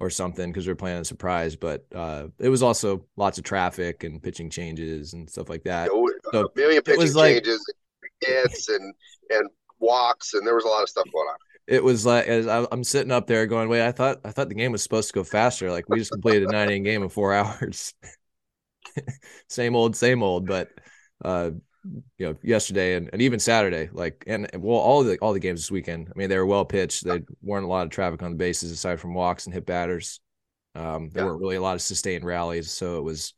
or something because we were playing a surprise. But uh, it was also lots of traffic and pitching changes and stuff like that. So a million pitching changes, like, hits and and walks, and there was a lot of stuff going on. It was like as I'm sitting up there going, "Wait, I thought I thought the game was supposed to go faster. Like we just completed a nine inning game in four hours. same old, same old." But uh, you know yesterday and, and even Saturday like and well all the all the games this weekend I mean they were well pitched there weren't a lot of traffic on the bases aside from walks and hit batters um there yeah. weren't really a lot of sustained rallies so it was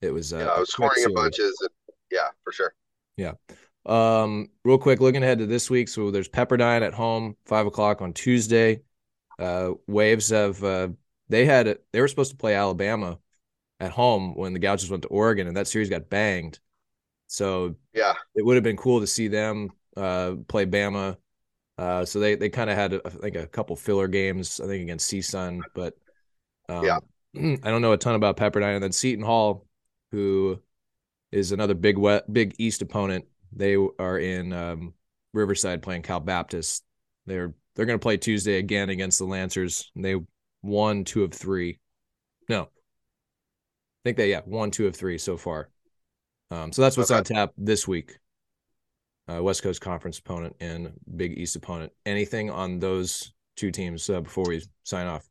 it was uh, yeah, I was scoring in bunches and, yeah for sure yeah um real quick looking ahead to this week so there's Pepperdine at home five o'clock on Tuesday uh Waves have uh they had they were supposed to play Alabama at home when the Gauchos went to Oregon and that series got banged so yeah, it would have been cool to see them uh, play Bama. Uh, so they they kind of had I think a couple filler games I think against CSUN, but um, yeah, I don't know a ton about Pepperdine. And then Seton Hall, who is another big wet, big East opponent. They are in um, Riverside playing Cal Baptist. They're they're going to play Tuesday again against the Lancers. They won two of three. No, I think they yeah won two of three so far. Um, so that's what's okay. on tap this week. Uh, West Coast Conference opponent and Big East opponent. Anything on those two teams uh, before we sign off?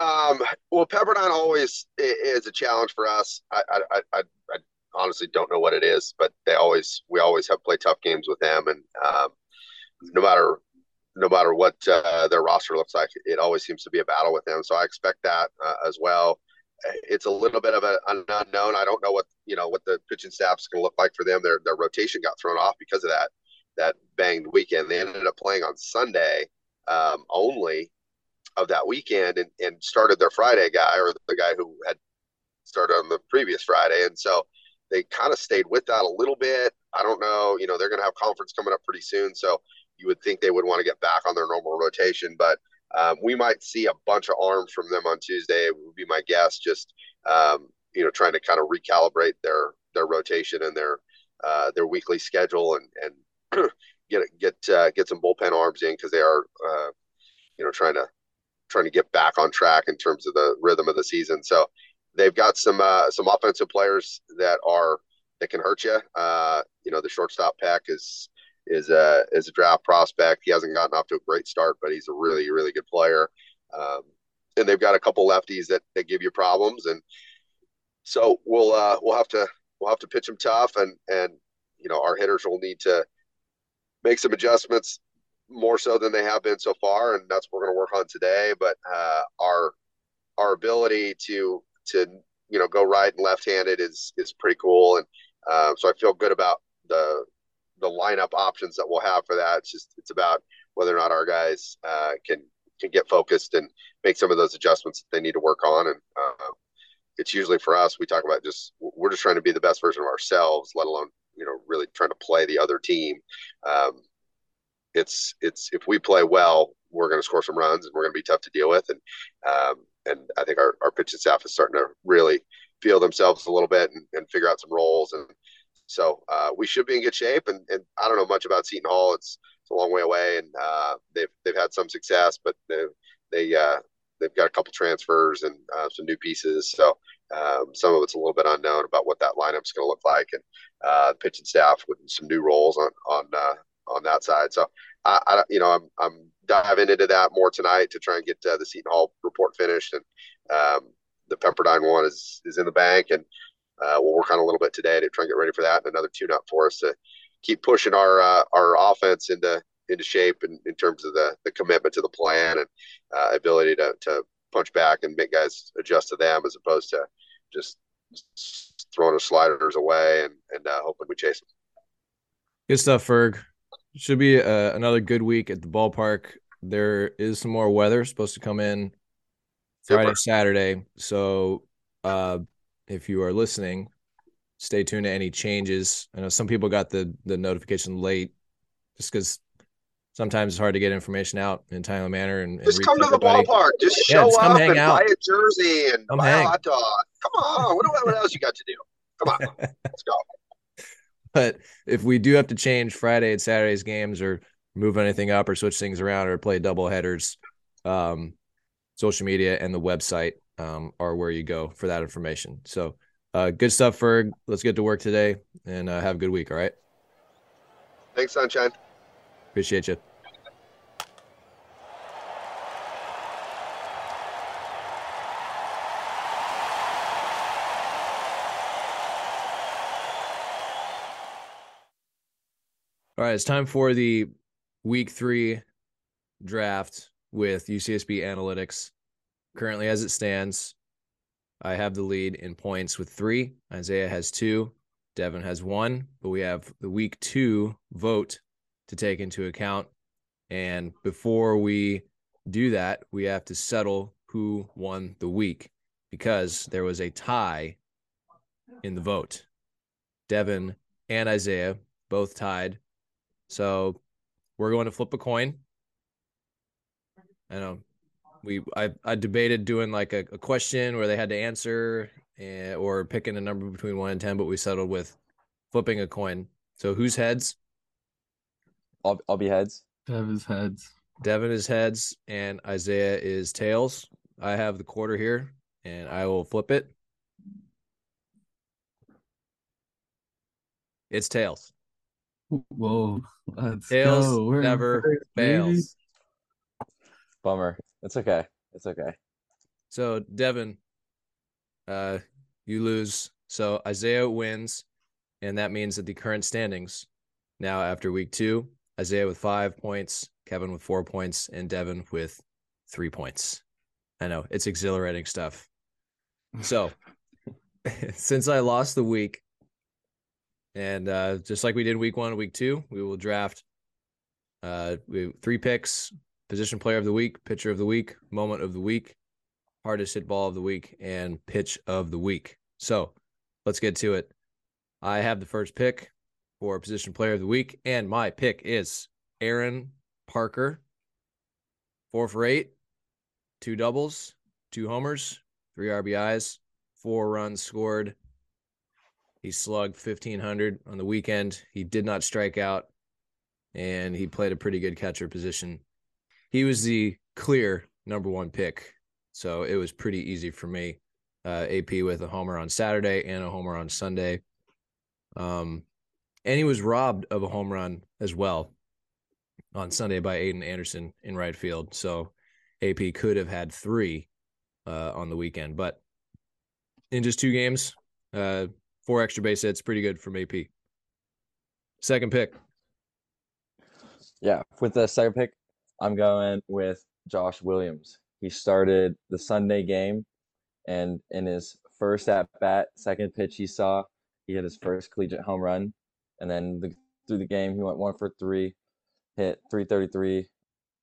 Um, well, Pepperdine always is a challenge for us. I, I, I, I honestly don't know what it is, but they always we always have play tough games with them, and um, no matter no matter what uh, their roster looks like, it always seems to be a battle with them. So I expect that uh, as well. It's a little bit of a, an unknown. I don't know what you know what the pitching staff is going to look like for them. Their their rotation got thrown off because of that that banged weekend. They ended up playing on Sunday um, only of that weekend and, and started their Friday guy or the guy who had started on the previous Friday. And so they kind of stayed with that a little bit. I don't know. You know, they're going to have conference coming up pretty soon. So you would think they would want to get back on their normal rotation. But um, we might see a bunch of arms from them on Tuesday, would be my guess. Just, um, you know, trying to kind of recalibrate their their rotation and their uh, their weekly schedule and, and get get uh, get some bullpen arms in because they are, uh, you know, trying to trying to get back on track in terms of the rhythm of the season. So they've got some uh, some offensive players that are that can hurt you. Uh, you know, the shortstop pack is is a is a draft prospect. He hasn't gotten off to a great start, but he's a really really good player. Um, and they've got a couple lefties that, that give you problems, and so we'll uh, we'll have to we'll have to pitch them tough, and and you know our hitters will need to make some adjustments more so than they have been so far, and that's what we're going to work on today. But uh, our our ability to to you know go right and left handed is is pretty cool, and uh, so I feel good about the the lineup options that we'll have for that. It's just it's about whether or not our guys uh, can can get focused and make some of those adjustments that they need to work on. And uh, it's usually for us, we talk about just we're just trying to be the best version of ourselves, let alone you know really trying to play the other team. Um, it's it's if we play well, we're going to score some runs and we're going to be tough to deal with. And um, and I think our, our pitching staff is starting to really feel themselves a little bit and, and figure out some roles. And so uh, we should be in good shape. And, and I don't know much about Seton Hall. It's, it's a long way away, and uh, they've they've had some success, but they they uh, they've got a couple transfers and uh, some new pieces. So um, some of it's a little bit unknown about what that lineup's going to look like, and uh, pitching staff with some new roles on on uh, on that side. So I, I, you know I'm I'm diving into that more tonight to try and get uh, the Seton Hall report finished, and um, the Pepperdine one is is in the bank, and uh, we'll work on a little bit today to try and get ready for that, and another tune up for us to keep pushing our uh, our offense into into shape in, in terms of the the commitment to the plan and uh, ability to to punch back and make guys adjust to them as opposed to just throwing the sliders away and and uh, hoping we chase them. Good stuff, Ferg. Should be uh, another good week at the ballpark. There is some more weather supposed to come in Friday, Super. Saturday. So uh, if you are listening, stay tuned to any changes. I know some people got the the notification late just because sometimes it's hard to get information out in a timely manner. And, and just come to the ballpark. Just show yeah, just up and out. buy a jersey and come buy hang. a hot dog. Come on. What, what else you got to do? Come on. Let's go. But if we do have to change Friday and Saturday's games or move anything up or switch things around or play double headers, um, social media and the website um, are where you go for that information. So uh, good stuff, Ferg. Let's get to work today and uh, have a good week. All right. Thanks, Sunshine. Appreciate you. All right, it's time for the week three draft with UCSB Analytics. Currently, as it stands, I have the lead in points with three. Isaiah has two. Devin has one, but we have the week two vote to take into account. And before we do that, we have to settle who won the week because there was a tie in the vote. Devin and Isaiah both tied so we're going to flip a coin. I know we I, I debated doing like a, a question where they had to answer and, eh, or picking a number between one and ten, but we settled with flipping a coin. So who's heads? I'll I'll be heads. Devin's heads. Devin is heads and Isaiah is tails. I have the quarter here and I will flip it. It's tails. Whoa, let's Tails go. We're never fails. Bummer. It's okay. It's okay. So Devin, uh, you lose. So Isaiah wins, and that means that the current standings now after week two, Isaiah with five points, Kevin with four points, and Devin with three points. I know it's exhilarating stuff. So since I lost the week, and uh, just like we did week one, week two, we will draft uh, we three picks, position player of the week, pitcher of the week, moment of the week, hardest hit ball of the week, and pitch of the week. So let's get to it. I have the first pick for position player of the week, and my pick is Aaron Parker. Four for eight, two doubles, two homers, three RBIs, four runs scored. He slugged 1500 on the weekend. He did not strike out, and he played a pretty good catcher position. He was the clear number one pick, so it was pretty easy for me. Uh, AP with a homer on Saturday and a homer on Sunday. Um, and he was robbed of a home run as well on Sunday by Aiden Anderson in right field. So AP could have had three uh, on the weekend, but in just two games, uh, four extra base hits, pretty good from AP. Second pick. Yeah, with the second pick, I'm going with Josh Williams. He started the Sunday game, and in his first at bat, second pitch he saw, he hit his first collegiate home run, and then the, through the game he went one for three, hit 333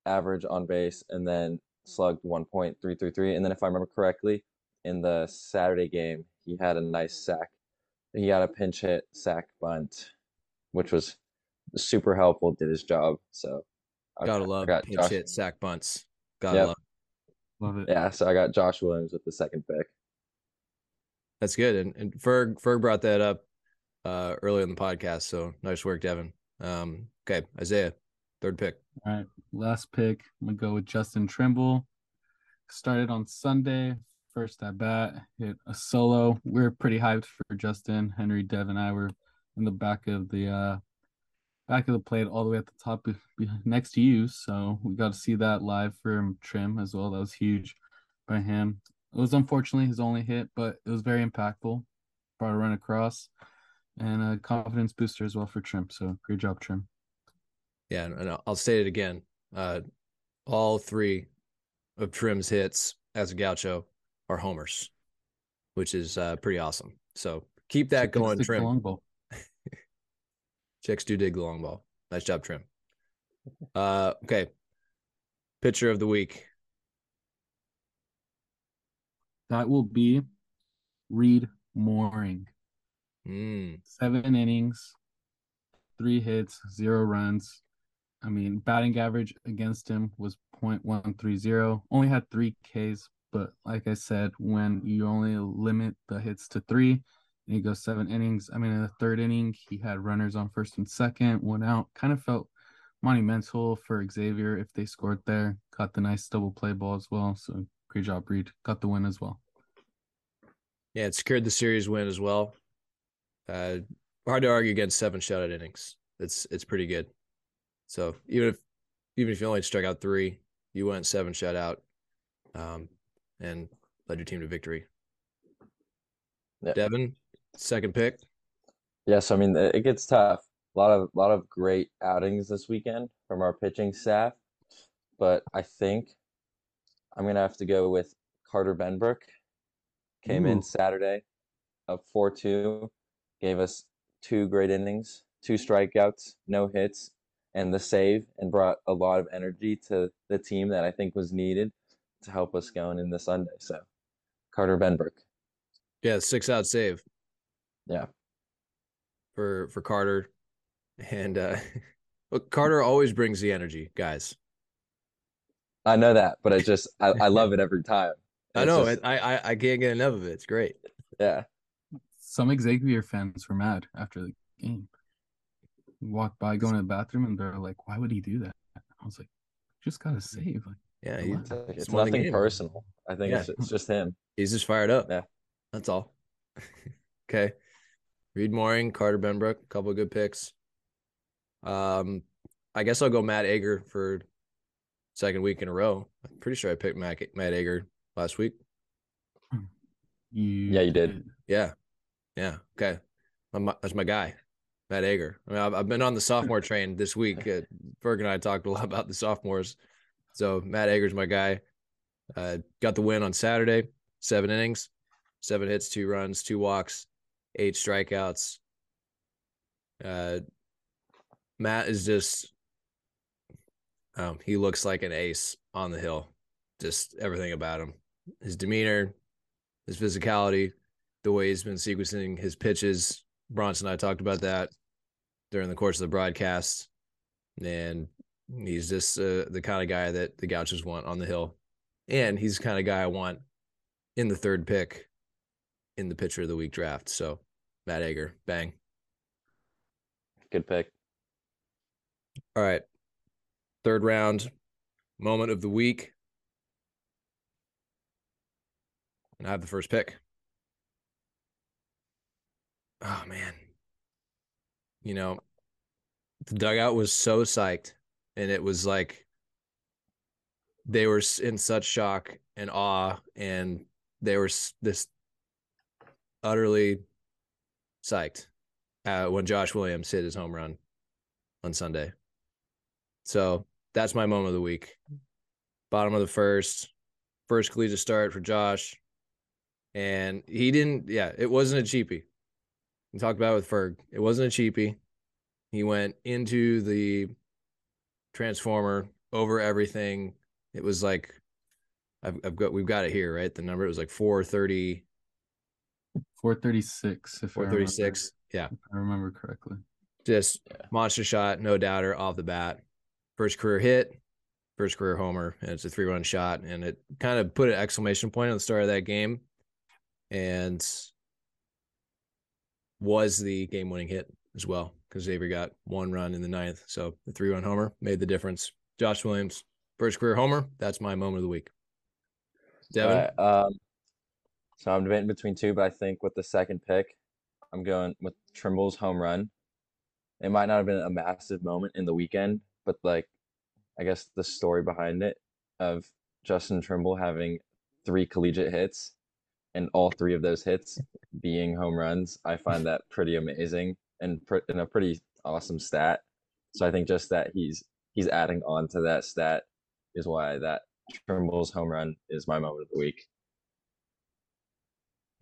average on base, and then slugged 1.333. And then if I remember correctly, in the Saturday game he had a nice sack. He got a pinch hit sack bunt, which was super helpful. Did his job. So I- Gotta I love got pinch Josh- hit sack bunts. Gotta Yep. love. Love it. Yeah, so I got Josh Williams with the second pick. That's good. And and Ferg Ferg brought that up uh earlier in the podcast. So nice work, Devin. Um, okay, Isaiah, third pick. All right, last pick. I'm gonna go with Justin Trimble. Started on Sunday, first at bat, hit a solo. We are pretty hyped for Justin. Henry, Dev, and I were in the back of the uh back of the plate, all the way at the top, next to you. So we got to see that live from Trim as well. That was huge by him. It was unfortunately his only hit, but it was very impactful. Brought a run across, and a confidence booster as well for Trim. So great job, Trim. Yeah, and, I'll state it again. Uh, all three of Trim's hits as a gaucho are homers, which is uh, pretty awesome. So keep that going, Trim. long ball. Chicks do dig the long ball. Nice job, Trim. Uh, okay. Pitcher of the week. That will be Reed Mooring. Mm, Seven innings, three hits, zero runs. I mean, batting average against him was 0.130. Only had three Ks, but like I said, when you only limit the hits to three, and he goes seven innings. I mean, in the third inning, he had runners on first and second, one out. Kind of felt monumental for Xavier if they scored there. Got the nice double play ball as well. So great job, Reed. Got the win as well. yeah, it secured the series win as well. Uh, hard to argue against seven shutout innings. It's it's pretty good. So even if even if you only struck out three, you went seven shutout, um, and led your team to victory. Yeah. Devin, second pick. Yes, I mean it gets tough. A lot of lot of great outings this weekend from our pitching staff, but I think I'm gonna have to go with Carter Benbrook. Came in Saturday, up four two, gave us two great innings, two strikeouts, no hits, and the save, and brought a lot of energy to the team that I think was needed to help us going in the Sunday. So, Carter Benbrook. Yeah, six out save. Yeah. For for Carter, and uh, look, Carter always brings the energy, guys. I know that, but I just I, I love it every time. I know. just- I, I I can't get enough of it. It's great. yeah. Some Xavier fans were mad after the game. Walked by going to the bathroom and they're like, why would he do that? I was like, just gotta save. Like, Yeah, he. It's, like- it's won the nothing personal. I think it's, Yeah. it's just him. he's just fired up. Yeah. That's all. okay. Reed Mooring, Carter Benbrook, a couple of good picks. Um, I guess I'll go Matt Ager for second week in a row. I'm pretty sure I picked Matt, Matt Ager last week. You Yeah, you did. Yeah. Yeah. Okay. My- That's my guy, Matt Ager. I mean, I've, I've been on the sophomore train this week. Uh, Ferg and I talked a lot about the sophomores. So Matt Ager's my guy. Uh, got the win on Saturday, seven innings, seven hits, two runs, two walks, eight strikeouts. Uh, Matt is just, um, he looks like an ace on the hill. Just everything about him, his demeanor, his physicality, the way he's been sequencing his pitches. Bronson and I talked about that during the course of the broadcast, and he's just uh, the kind of guy that the Gauchos want on the hill, and he's the kind of guy I want in the third pick in the pitcher of the week draft. So, Matt Ager, bang. Good pick. All right, third round moment of the week, and I have the first pick. Oh man. You know, the dugout was so psyched and it was like they were in such shock and awe and they were this utterly psyched uh, when Josh Williams hit his home run on Sunday. So that's my moment of the week. Bottom of the first, first collegiate start for Josh. And he didn't, yeah, it wasn't a cheapie. We talked about it with Ferg. It wasn't a cheapie. He went into the transformer over everything. It was like I've, I've got we've got it here, right? The number it was like 430, 436 if I remember- 436. Yeah. if I remember correctly. Just Yeah. monster shot, no doubter off the bat. First career hit, first career homer, and it's a three run shot. And it kind of put an exclamation point on the start of that game. And was the game winning hit as well because Xavier got one run in the ninth. So the three run homer made the difference. Josh Williams, first career homer. That's my moment of the week. Devin, Alright, um, so I'm debating between two, but I think with the second pick, I'm going with Trimble's home run. It might not have been a massive moment in the weekend, but like, I guess the story behind it of Justin Trimble having three collegiate hits and all three of those hits being home runs, I find that pretty amazing and, pr- and a pretty awesome stat. So I think just that he's he's adding on to that stat is why that Trimble's home run is my moment of the week.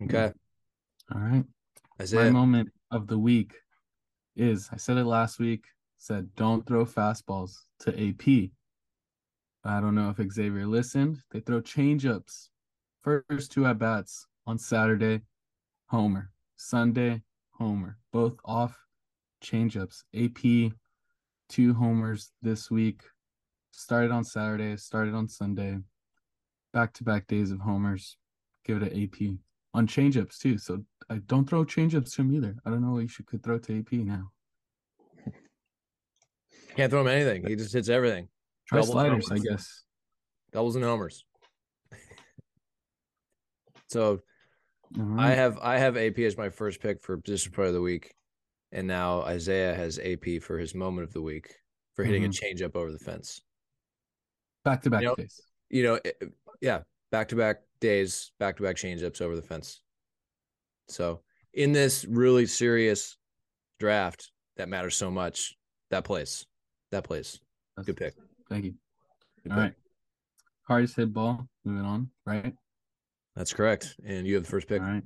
okay. Mm. All right. That's My it. moment of the week is I said it last week, said don't throw fastballs to AP. I don't know if Xavier listened. They throw changeups. First two at bats on Saturday, homer. Sunday, homer. Both off changeups. AP, two homers this week. Started on Saturday, started on Sunday. Back to back days of homers. Give it to AP on changeups too. So I don't throw changeups to him either. I don't know what you should could throw to AP now. Can't throw him anything. He just hits everything. Try sliders, I guess. Doubles and homers. so I have I have AP as my first pick for position player of the week, and now Isaiah has AP for his moment of the week for hitting Mhm. a changeup over the fence. back to back you know, days. You know, it- yeah, back to back days, back to back changeups over the fence. So in this really serious draft that matters so much, that plays, that plays. That's- Good pick. Thank you. Good All pick. right. Hardest hit ball. Moving on. Right. That's correct. And you have the first pick. All right.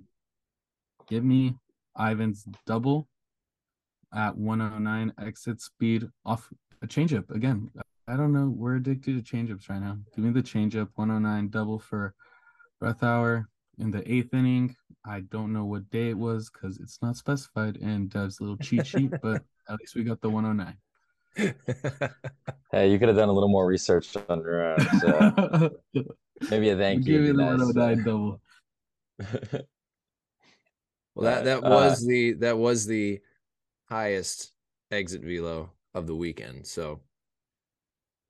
Give me Ivan's double at 109 exit speed off a changeup. Again, I don't know. We're addicted to changeups right now. Give me the changeup 109 double for Brethowr in the eighth inning. I don't know what day it was because it's not specified in Dev's little cheat sheet, but at least we got the 109. Hey, you could have done a little more research on your own. So maybe a thank Give you. me would the be 109 double. Well, that that Uh, was the that was the highest exit velo of the weekend. So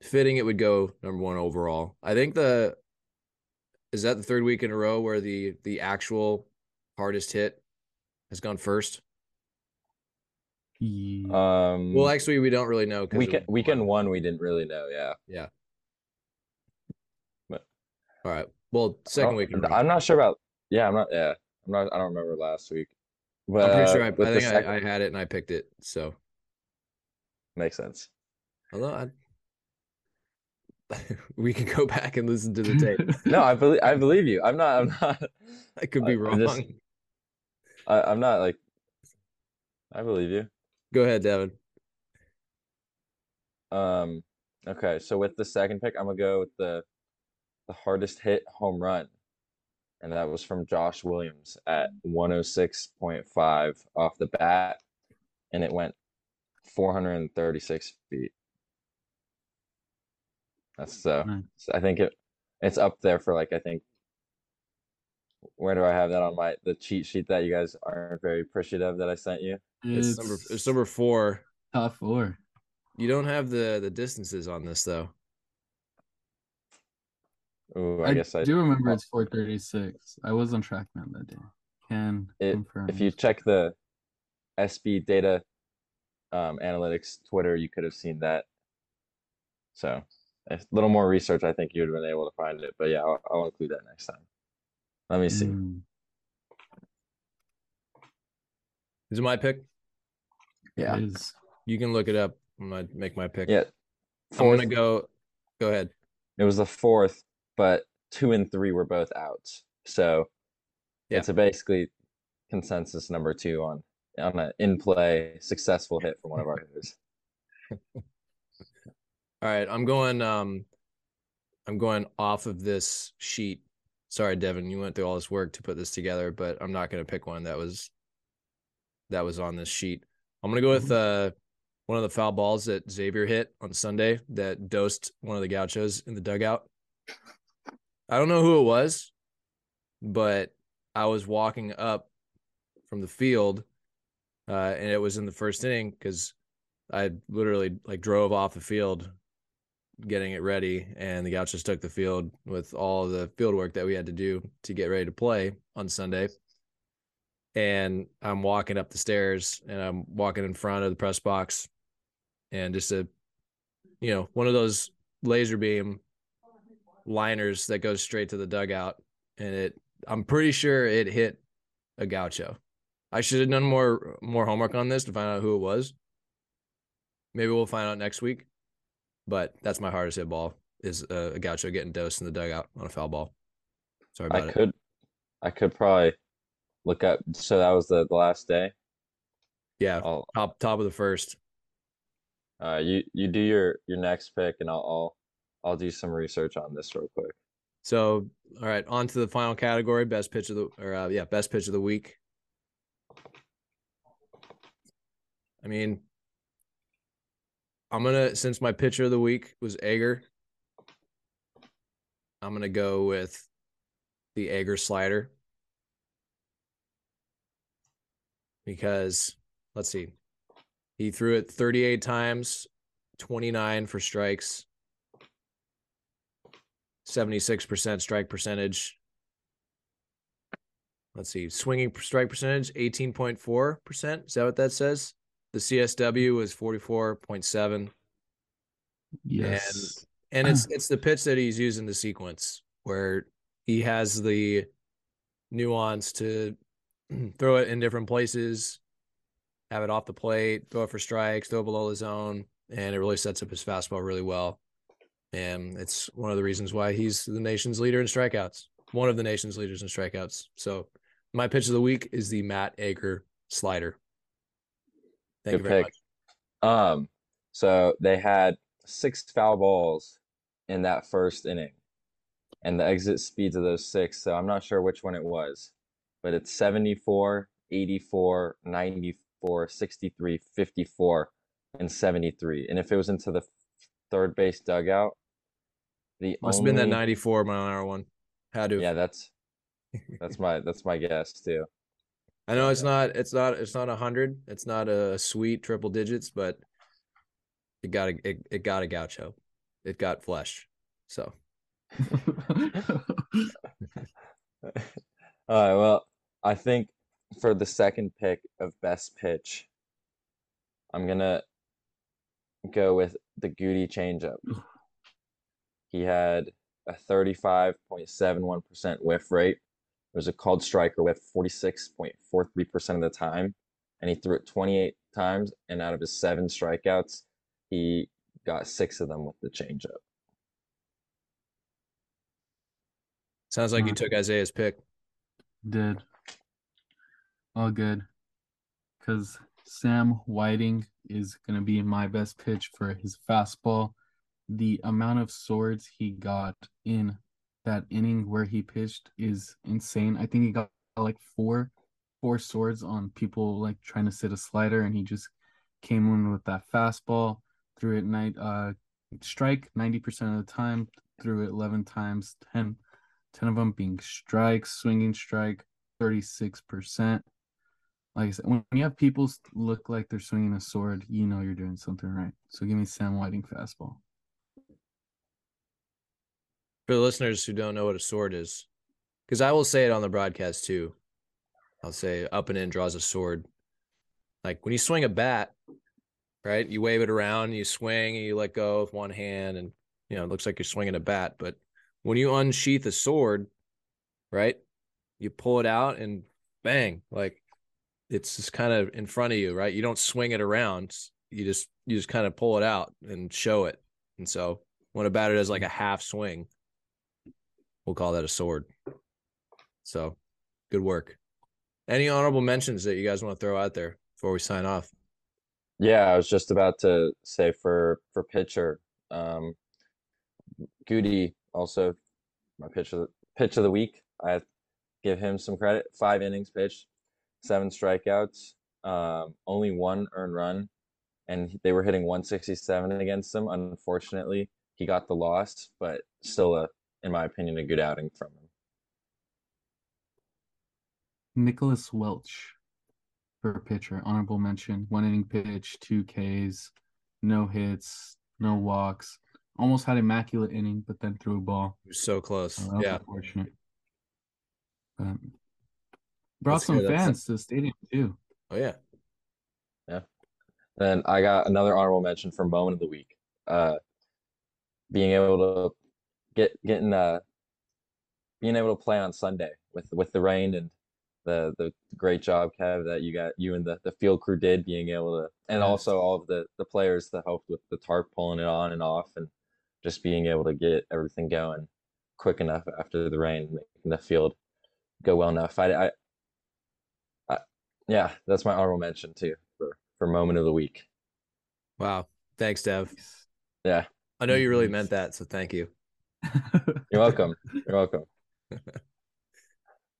fitting it would go number one overall. I think the is that the third week in a row where the the actual hardest hit has gone first. Um, Well, actually, we don't really know. 'cause it weekend was- weekend one we didn't really know. Yeah, yeah. All right. Well, second Oh, week. I'm not sure about. Yeah, I'm not. Yeah, I'm not. I don't remember last week. But I'm pretty sure uh, I, I think I, second- I had it and I picked it. So, makes sense. although I, we can go back and listen to the tape. No, I believe. I believe you. I'm not. I'm not. I could be I- wrong. I'm just- I, I'm not like. I believe you. Go ahead, Devin. Um. Okay, so with the second pick, I'm gonna go with the the hardest hit home run, and that was from Josh Williams at mm. 106.5 off the bat, and it went 436 feet. That's so. Nice. so I think it it's up there for like I think. Where do I have that on my the cheat sheet that you guys aren't very appreciative that I sent you? It's, number it's number four. top four. You don't have the the distances on this though. Ooh, I, I, guess I do remember it's 436. I was on TrackMan that day. Can it, confirm. if you check the SB data um, analytics Twitter, you could have seen that. So a little more research, I think you would have been able to find it. But yeah, I'll, I'll include that next time. Let me see. Mm, Is it my pick? Yeah, it is. You can look it up. I'm gonna make my pick. yeah. I'm gonna go. Go ahead. it was the fourth, but two and three were both outs. So Yeah. it's a basically consensus number two on on an in play successful hit from one of our hitters. All right, I'm going. Um, I'm going off of this sheet. Sorry, Devin, you went through all this work to put this together, but I'm not going to pick one that was that was on this sheet. I'm going to go with uh one of the foul balls that Xavier hit on Sunday that dosed one of the Gauchos in the dugout. I don't know who it was, but I was walking up from the field, uh, and it was in the first inning because I literally like drove off the field getting it ready and the Gauchos took the field with all the field work that we had to do to get ready to play on Sunday. And I'm walking up the stairs and I'm walking in front of the press box and just a you know, one of those laser beam liners that goes straight to the dugout and it I'm pretty sure it hit a Gaucho. I should have done more more homework on this to find out who it was. Maybe we'll find out next week. But that's my hardest hit ball is uh, a gaucho getting dosed in the dugout on a foul ball. Sorry I about it. could, I could probably look up. So that was the, the last day. Yeah, I'll, top top of the first. uh, you you do your your next pick, and I'll I'll I'll do some research on this real quick. So all right, on to the final category, best pitch of the or uh, yeah, best pitch of the week. I mean, I'm gonna since my pitcher of the week was Ager, I'm gonna go with the Ager slider because let's see, he threw it 38 times, 29 for strikes, 76% strike percentage. Let's see, swinging strike percentage 18.4%. Is that what that says? The CSW was 44.7 Yes. and it's it's the pitch that he's using the sequence where he has the nuance to throw it in different places, have it off the plate, throw it for strikes, throw it below the zone, and it really sets up his fastball really well. And it's one of the reasons why he's the nation's leader in strikeouts, one of the nation's leaders in strikeouts. So my pitch of the week is the Matt Ager slider. Thank Good you very pick. much. Um, so they had six foul balls in that first inning, and the exit speeds of those six. So I'm not sure which one it was, but it's 74, 84, 94, 63, 54, and 73. And if it was into the third base dugout, the Must have been that 94 mile an hour one. Had to. Yeah, that's that's my that's my guess too. I know it's not it's not it's not a hundred. It's not a sweet triple digits, but it got a it, it got a gaucho. It got flesh. So All right. Well, I think for the second pick of best pitch, I'm gonna go with the Goody changeup. He had a 35.71% whiff rate. It was a called striker with 46.43% of the time, and he threw it 28 times. And out of his seven strikeouts, he got six of them with the changeup. Sounds like you Uh, took Isaiah's pick. Did. All good. Because Sam Whiting is going to be my best pitch for his fastball. The amount of swords he got in that inning where he pitched is insane. I think he got like four four swords on people like trying to sit a slider and he just came in with that fastball, threw it night uh strike 90% of the time, threw it 11 times, 10 10 of them being strikes, swinging strike, 36%. Like I said, when you have people look like they're swinging a sword, you know you're doing something right. So give me Sam Whiting fastball. For the listeners who don't know what a sword is, because I will say it on the broadcast too. I'll say up and in draws a sword. Like when you swing a bat, right? You wave it around, you swing, and you let go with one hand, and you know it looks like you're swinging a bat. But when you unsheath a sword, right? You pull it out and bang, like it's just kind of in front of you, right? You don't swing it around. You just you just kind of pull it out and show it. And so when a batter does like a half swing, we'll call that a sword. So good work. Any honorable mentions that you guys want to throw out there before we sign off? Yeah, I was just about to say for for pitcher, um, Goody also my pitch of the, pitch of the week. I give him some credit. Five innings pitched, seven strikeouts, um, only one earned run, and they were hitting 167 against him. Unfortunately, he got the loss, but still a, in my opinion, a good outing from him. Nicholas Welch for pitcher. Honorable mention. One inning pitch, two Ks, no hits, no walks. Almost had immaculate inning, but then threw a ball. It was so close. Uh, that was yeah. unfortunate. But brought That's some fans to the stadium too. Oh yeah. Yeah. Then I got another honorable mention for moment of the week. Uh, being able to get getting uh being able to play on Sunday with with the rain and the the great job, Kev, that you got you and the, the field crew did being able to and Yes. also all of the the players that helped with the tarp pulling it on and off and just being able to get everything going quick enough after the rain, making the field go well enough. I, I, I yeah, that's my honorable mention too for for moment of the week. Wow. Thanks, Dev. Yeah, I know you really meant that, so thank you. you're welcome. You're welcome.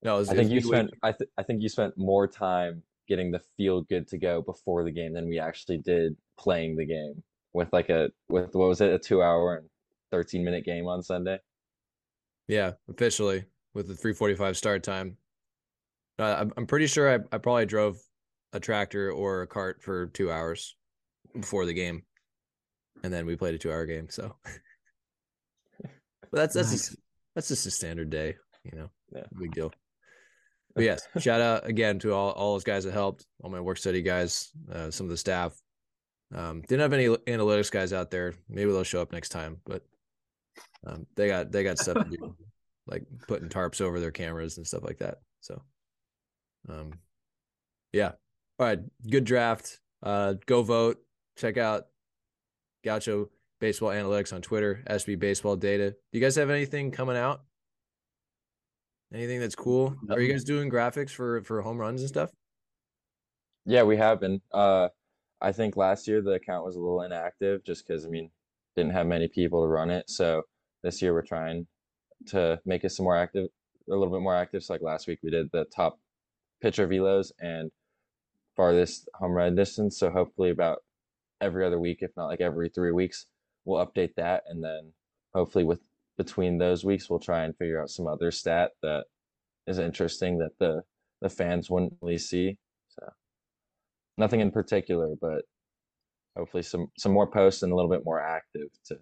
No, it was, I it think was you a week. spent I, th- I think you spent more time getting the field good to go before the game than we actually did playing the game with like a with what was it a two hour and 13 minute game on Sunday. Yeah, officially with the 345 start time. Uh, I'm, I'm pretty sure I, I probably drove a tractor or a cart for two hours before the game. And then we played a two hour game. So but that's that's Nice. just, that's just a standard day, you know. Yeah. Big deal. But yes, shout out again to all, all those guys that helped, all my work study guys, uh, some of the staff. Um, didn't have any analytics guys out there. Maybe they'll show up next time, but um, they got they got stuff to do, like putting tarps over their cameras and stuff like that. So, um, yeah. All right, good draft. Uh, go vote. Check out Gaucho Baseball Analytics on Twitter. SB Baseball Data. Do you guys have anything coming out? Anything that's cool? Are you guys doing graphics for for home runs and stuff? Yeah, we have been. Uh, I think last year the account was a little inactive just because I mean didn't have many people to run it. So this year we're trying to make it some more active, a little bit more active. So like last week we did the top pitcher velos and farthest home run distance. So hopefully about every other week, if not like every three weeks, we'll update that, and then hopefully with between those weeks we'll try and figure out some other stat that is interesting that the the fans wouldn't really see. So nothing in particular, but hopefully some some more posts and a little bit more active to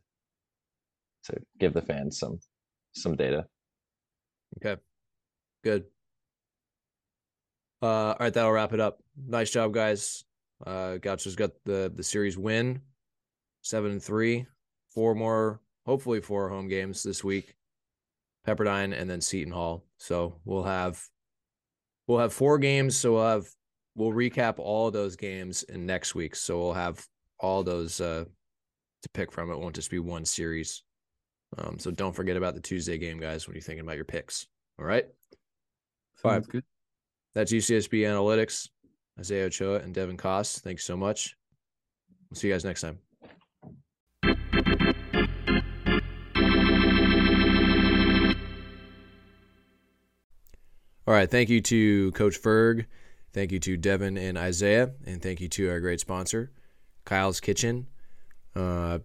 to give the fans some some data. Okay. Good. Uh, all right, that'll wrap it up. Nice job, guys. Uh, Gaucho's got the the series win, seven and three, four more, hopefully four home games this week. Pepperdine, and then Seton Hall. So we'll have we'll have four games. So we'll have we'll recap all those games in next week. So we'll have all those uh, to pick from. It won't just be one series. Um, so don't forget about the Tuesday game, guys, when you're thinking about your picks. All right. Sounds Five. good. That's UCSB Analytics, Isaiah Ochoa and Devin Koss. Thanks so much. We'll see you guys next time. All right. Thank you to Coach Ferg. Thank you to Devin and Isaiah. And thank you to our great sponsor, Kyle's Kitchen. Uh,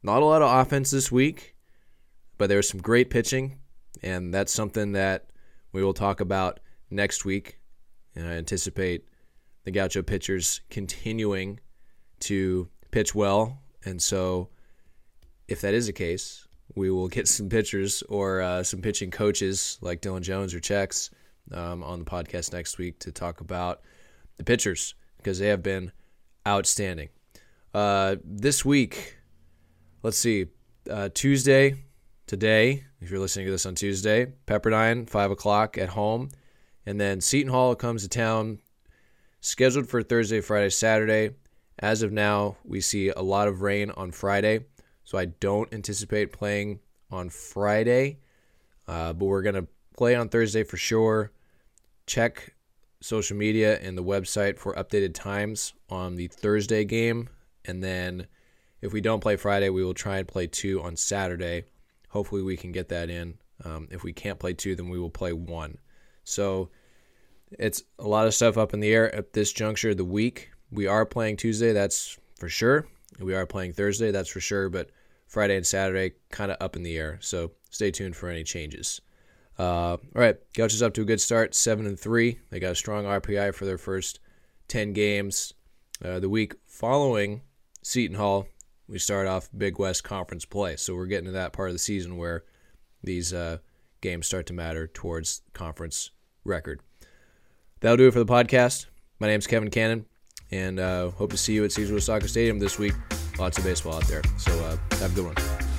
not a lot of offense this week, but there was some great pitching. And that's something that we will talk about next week. And I anticipate the Gaucho pitchers continuing to pitch well. And so, if that is the case, we will get some pitchers or uh, some pitching coaches like Dylan Jones or Chex um, on the podcast next week to talk about the pitchers because they have been outstanding. Uh, this week, let's see, uh, Tuesday, today, if you're listening to this on Tuesday, Pepperdine, 5 o'clock at home. And then Seton Hall comes to town, scheduled for Thursday, Friday, Saturday. As of now, we see a lot of rain on Friday, so I don't anticipate playing on Friday, uh, but we're going to play on Thursday for sure. Check social media and the website for updated times on the Thursday game. And then if we don't play Friday, we will try and play two on Saturday. Hopefully, we can get that in. Um, if we can't play two, then we will play one. So it's a lot of stuff up in the air at this juncture of the week. We are playing Tuesday, that's for sure. We are playing Thursday, that's for sure. But Friday and Saturday, kind of up in the air. So stay tuned for any changes. Uh, all right, Gauchos up to a good start, seven and three. They got a strong RPI for their first ten games. Uh, the week following Seton Hall, we start off Big West Conference play. So we're getting to that part of the season where these uh, games start to matter towards conference record. That'll do it for the podcast. My name's Kevin Cannon, and uh, hope to see you at Caesar Uyesaka Stadium this week. Lots of baseball out there. So uh, have a good one.